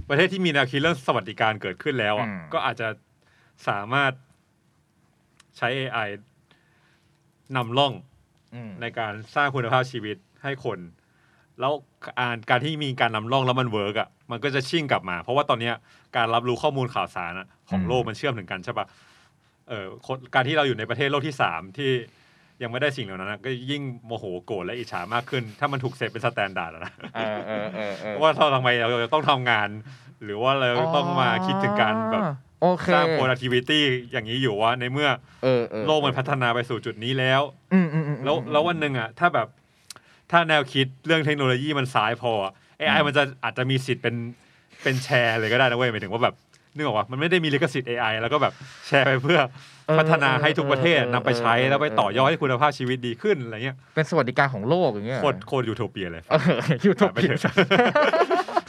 ประเทศที่มีแนวคิดเรื่องสวัสดิการเกิดขึ้นแล้วอะก็อาจจะสามารถใช้ AI นำร่องอืมในการสร้างคุณภาพชีวิตให้คน แล้วการการที่มีการนำร่องแล้วมัน work อะมันก็จะชิ่งกลับมา เพราะว่าตอนเนี้ยการรับรู้ข้อมูลข่าวสารอะของโลกมันเชื่อมถึงกันใช่ปะเออคนการที่เราอยู่ในประเทศโลกที่สามที่ยังไม่ได้สิ่งเหล่านั้นอะก็ยิ่งโมโหโกรธและอิจฉามากขึ้น ถ้ามันถูกเซตเป็น standard อะนะเออเออเออเออว่าเราทำไมเราจะต้องทำงาน หรือว่าเราต้องมาคิดถึงการแบบโอเคสร้าง productivity อย่างนี้อยู่ว่าในเมื่อเออเออโลกมันพัฒนาไปสู่จุดนี้แล้วอืมอืมอืมแล้วแล้ววันหนึ่งอะถ้าแบบ ถ้าแนวคิดเรื่องเทคโนโลยีมันซ้ายพออะ AI มันจะอาจจะมีสิทธิ์เป็นเป็นแชร์เลยก็ได้นะเว้ยหมายถึงว่าแบบนึกออกว่ามันไม่ได้มีลิขสิทธิ์ AI แล้วก็แบบแชร์ไปเพื่อพัฒนาให้ทุกประเทศนำไปใช้แล้วไปต่อยอดให้คุณภาพชีวิตดีขึ้นอะไรเงี้ยเป็นสวัสดิการของโลกอย่างเงี้ยโคตรโคตรยูโทเปียเลยเออยูทูบฝันไปเถอะ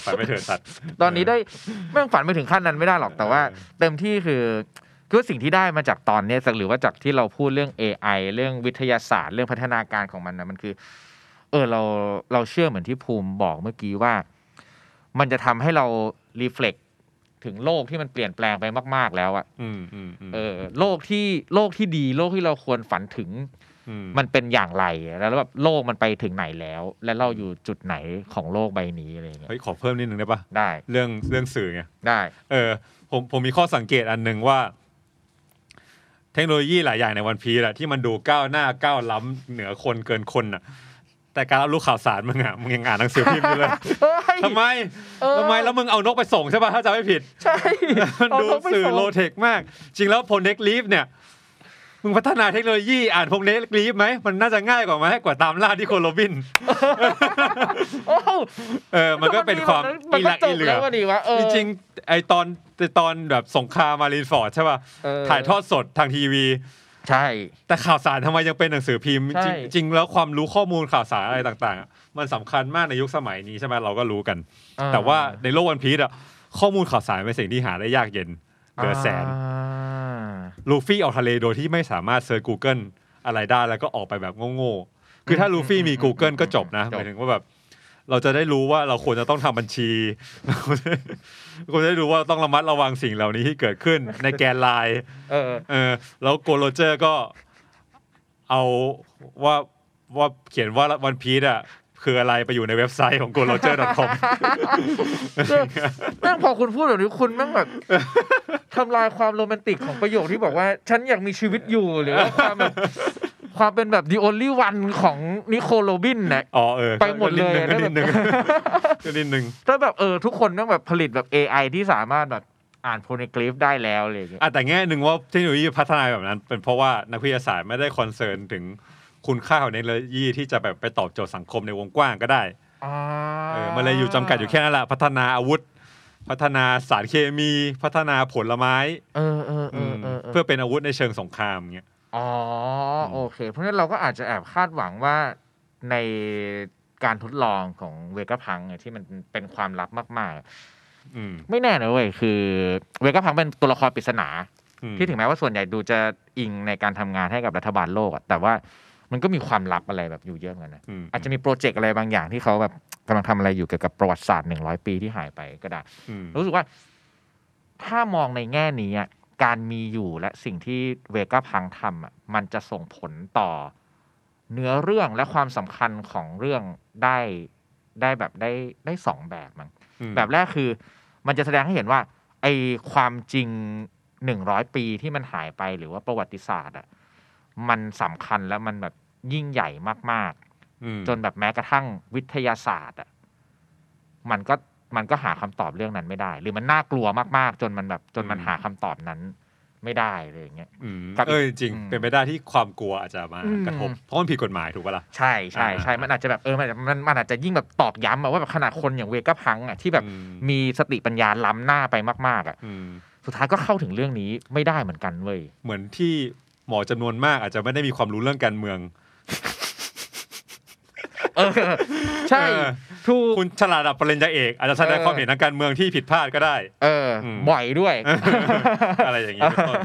ฝันไปเถอะสัตว์ตอนนี้ได้ไม่ต้องฝันไปถึงขั้นนั้นไม่ได้หรอกแต่ว่าเออเต็มที่คือคือสิ่งที่ได้มาจากตอนเนี้ยหรือว่าจากที่เราพูดเรื่อง AI เรื่องวิทยาศาสตร์ เรื่องพัฒนาการของมันนะมันคือเออเราเราเชื่อเหมือนที่ภูมิบอกเมื่อกี้ว่า มันจะทำให้เรารีเฟล็กถึงโลกที่มันเปลี่ยนแปลงไปมาก ๆ แล้วอะอืมอืมอืมเออ โลกที่โลกที่ดีโลกที่เราควรฝันถึงมมันเป็นอย่างไรแล้วแบบโลกมันไปถึงไหนแล้ว และเราอยู่จุดไหนของโลกใบนี้อะไรอย่างเงี้ยเฮ้ยขอเพิ่มนิดนึงได้ปะได้ เรื่องเรื่องสื่อไงได้ เออ ผมผมมีข้อสังเกตอันหนึ่งว่า เทคโนโลยีหลายอย่างในวันพีแหละที่มันดูก้าวหน้าก้าวล้ำเหนือคนเกินคนน่ะ แต่การรับรู้ข่าวสารมึงอะมึงยังอ่านหนังสือพิมพ์อยู่เลยเฮ้ยทำไมเออทำไมแล้วมึงเอานกไปส่งใช่ป่ะถ้าจำไม่ผิด ใช่มันเอาดูนกไปสื่อส่งโลเทคมาก จริงแล้วพลเน็กลีฟเนี่ยมึงพัฒนาเทคโนโลยีอ่านพลเน็กลีฟไหมมันน่าจะง่ายกว่าไหมกว่าตามล่าที่โคโรบินโอ้โหเออมันก็เป็นความมันอีก็หลักจอีบเหลืแล้อวก็ดีวะเออจริงๆไอตอนตอนแบบสงครามมารีนฟอร์ดใช่ป่ะเออถ่ายทอดสดทางทีวี ใช่ แต่ข่าวสารทำไมยังเป็นหนังสือพิมพ์ ใช่ จริงจริงแล้วความรู้ข้อมูลข่าวสารอะไรต่างๆอะมันสำคัญมากในยุคสมัยนี้ใช่ไหมเราก็รู้กันเออแต่ว่าในโลกวันพีชอะข้อมูลข่าวสารเป็นสิ่งที่หาได้ยากเย็นเกิดแสน อ่าลูฟี่ออกทะเลโดยที่ไม่สามารถเซิร์ช Google อะไรได้แล้วก็ออกไปแบบโง่ๆ คือถ้าลูฟี่มี Google ก็จบนะ หมายถึงว่าแบบ เราจะได้รู้ว่าเราควรจะต้องทำบัญชีเราควรจะได้รู้ว่าต้องระมัดระวังสิ่งเหล่านี้ที่เกิดขึ้นในแกนไลน์เออ เออ แล้วโกลโรเจอร์ก็เอาว่าว่าเขียนว่าวันพี e อะคืออะไรไปอยู่ในเว็บไซต์ของ g o r o g e r c o m แม่งพอคุณพูดแบบนี้คุณแม่งแบบทำลายความโรแมนติกของประโยคที่บอกว่า ฉันอยากมีชีวิตอยู่หรือว่าความแบบ ความเป็นแบบ the only one ของนิโคโรบินเนี่ยอ๋อเออไปหมดเลยก็นิดนึงนะแบบก็นิดนึงถ้าแบบเออทุกคนต้องแบบผลิตแบบ AI ที่สามารถแบบอ่านโพเนกลีฟได้แล้วอะไรอย่างเงี้ยอะแต่แง่หนึ่งว่าเทคโนโลยีพัฒนาแบบนั้น เป็นเพราะว่านักวิทยาศาสตร์ไม่ได้ concern ถึงคุณค่าของเทคโนโลยีที่จะแบบไปตอบโจทย์สังคมในวงกว้างก็ได้อ่าเออมันเลยอยู่จำกัดอยู่แค่นั้นแหละพัฒนาอาวุธ พัฒนาสารเคมี พัฒนาผลไม้เออเออเออเออเพื่อเป็นอาวุธในเชิงสงครามเงี้ย อ๋อโอเค เพราะฉะนั้นเราก็อาจจะแอบคาดหวังว่าในการทดลองของเวก a พังเนี่ยที่มันเป็นความลับมาก อืมๆ ไม่แน่นะเว้ยคือเวก a พังเป็นตัวละครปริศนา อืมที่ถึงแม้ว่าส่วนใหญ่ดูจะอิงในการทำงานให้กับรัฐบาลโลกอะแต่ว่ามันก็มีความลับอะไรแบบอยู่เยอะเหมือนกันนะอืมอาจจะมีโปรเจกต์อะไรบางอย่างที่เขาแบบกำลังทำอะไรอยู่เกี่ยวกับประวัติศาสตร์หนึ่งร้อยปีที่หายไปก็ได้ อืมรู้สึกว่าถ้ามองในแง่นี้อะ การมีอยู่และสิ่งที่เวก้าพังทำอะมันจะส่งผลต่อเนื้อเรื่องและความสำคัญของเรื่องได้ได้แบบได้ได้สองแบบมั้งอืมแบบแรกคือ มันจะแสดงให้เห็นว่า ไอความจริงหนึ่งร้อยปีที่มันหายไปหรือว่าประวัติศาสตร์อะมันสำคัญและมันแบบยิ่งใหญ่มากอืมๆจนแบบแม้กระทั่งวิทยาศาสตร์อะมันก็ มันก็หาคำตอบเรื่องนั้นไม่ได้ หรือมันน่ากลัวมากๆ จนมันแบบจนมันหาคำตอบนั้นไม่ได้เลยอย่างเงี้ยอืมกับอีกเออจริงอืมๆเป็นไปได้ที่ความกลัวอาจจะมาอืมกระทบเพราะมันผิดกฎหมายถูกปะล่ะใช่ใช่ใช่อ่ามัมันอาจจะแบบเออมันมันมันอาจจะยิ่งแบบตอกย้ำอะว่าแบบขนาดคนอย่างเวก้าพังอะที่แบบอืมมีสติปัญญาล้ำหน้าไปมาก ๆอะอืมสุดท้ายก็เข้าถึงเรื่องนี้ไม่ได้เหมือนกันเว้ยเหมือนที่หมอจำนวนมากอาจจะไม่ได้มีความรู้เรื่องการเมือง เออ ใช่เออถูกคุณฉลาดดับปริญญาเอกอาจจะแสดงเออความเห็นทางการเมืองที่ผิดพลาดก็ได้ เอออมบ่อยด้วย อะไรอย่างนี้เป็นต้น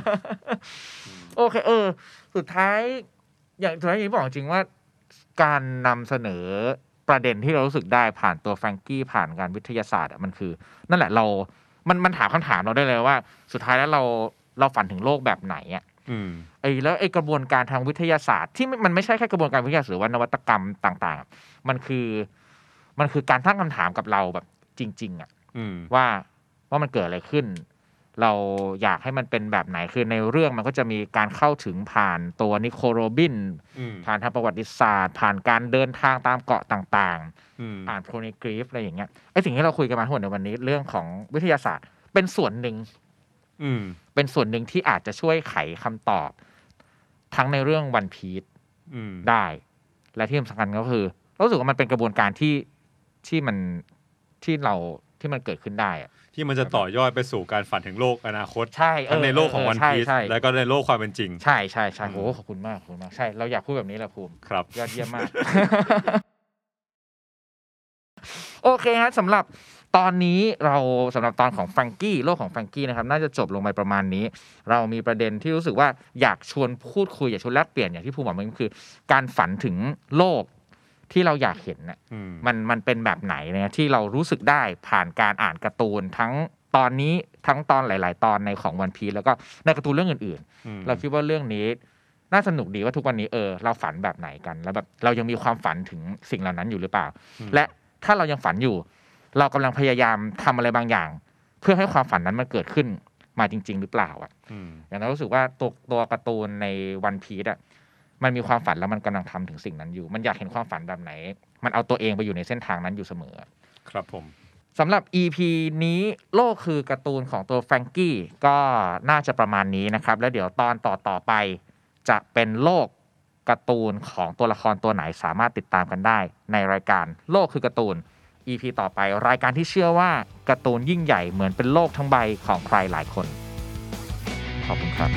โอเค เออ สุดท้าย อย่างสุดท้ายอย่างที่บอกจริงว่าการนำเสนอประเด็นที่เรารู้สึกได้ผ่านตัวแฟรงกี้ผ่านการวิทยาศาสตร์อะมันคือ นั่นแหละเรา มันมันถามคำถามเราได้เลยว่า สุดท้ายแล้วเราเราฝันถึงโลกแบบไหนอะอืม ไอ้แล้วไอ้กระบวนการทางวิทยาศาสตร์ที่มันมันไม่ใช่แค่กระบวนการวิทยาศาสตร์หรือว่านวัตกรรมต่าง ๆ มันคือมันคือการตั้งคำถามกับเราแบบจริง ๆอะอืมว่าว่ามันเกิดอะไรขึ้น เราอยากให้มันเป็นแบบไหนคือในเรื่องมันก็จะมีการเข้าถึงผ่านตัวนิโคโรบินอืมผ่านทางประวัติศาสตร์ ผ่านการเดินทางตามเกาะต่างอืมๆอ่านโพเนกลีฟอะไรอย่างเงี้ยไอ้สิ่งที่เราคุยกันมาทั้งหมดในวันนี้เรื่องของวิทยาศาสตร์เป็นส่วนหนึ่ง อืม เป็นส่วนหนึ่งที่อาจจะช่วยไขคำตอบ ทั้งในเรื่องวันพีซอืม ได้ และที่สำคัญก็คือเรารู้สึกว่ามันเป็นกระบวนการที่ที่มันที่เราที่มันเกิดขึ้นได้อะที่มันจะต่อยอดไปสู่การฝันถึงโลกอนาคต ใช่เออทั้งในโลกของเออวันใช่พีซใช่แล้วก็ในโลกความเป็นจริง ใช่ใช่ใช่อืมโอ้ขอบคุณมากขอบคุณมากใช่เราอยากพูดแบบนี้แหละภูมิ ครับ ยอดเยี่ยมมาก โอเคฮะสำหรับตอนนี้เราสำหรับตอนของแฟรงกี้โลกของแฟรงกี้นะครับน่าจะจบลงไปประมาณนี้ เรามีประเด็นที่รู้สึกว่าอยากชวนพูดคุยอยากชวนแลกเปลี่ยนอย่างที่ภูมิบอกมันคือ การฝันถึงโลกที่เราอยากเห็นน่ะอืมมันมันเป็นแบบไหนเนี่ยที่เรารู้สึกได้ผ่านการอ่านการ์ตูนทั้งตอนนี้ทั้งตอนหลาย ๆ ตอนในของวันพีแล้วก็ในการ์ตูนเรื่องอื่นอืมๆเราคิดว่าเรื่องนี้น่าสนุกดีว่าทุกวันนี้เออเราฝันแบบไหนกัน แล้วแบบเรายังมีความฝันถึงสิ่งเหล่านั้นอยู่หรือเปล่า และ ถ้าเรายังฝันอยู่ เรากำลังพยายามทำอะไรบางอย่าง เพื่อให้ความฝันนั้นมันเกิดขึ้นมาจริง ๆ หรือเปล่าอะอืมอย่างนั้นรู้สึกว่าตัวตัวการ์ตูนในวันพีซอะมันมีความฝันแล้วมันกำลังทำถึงสิ่งนั้นอยู่ มันอยากเห็นความฝันแบบไหน มันเอาตัวเองไปอยู่ในเส้นทางนั้นอยู่เสมอ ครับผมสำหรับ EP นี้โลกคือการ์ตูนของตัวแฟรงกี้ก็น่าจะประมาณนี้นะครับ แล้วเดี๋ยวตอนต่อต่อไป จะเป็นโลก การ์ตูนของตัวละครตัวไหนสามารถติดตามกันได้ ในรายการโลกคือการ์ตูน EP ต่อไปรายการที่เชื่อว่าการ์ตูนยิ่งใหญ่เหมือนเป็นโลกทั้งใบของใครหลายคน ขอบคุณครับ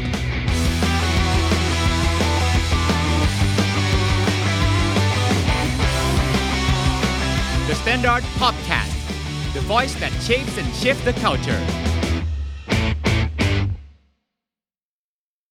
The Standard Podcast, the voice that shapes and shifts the culture.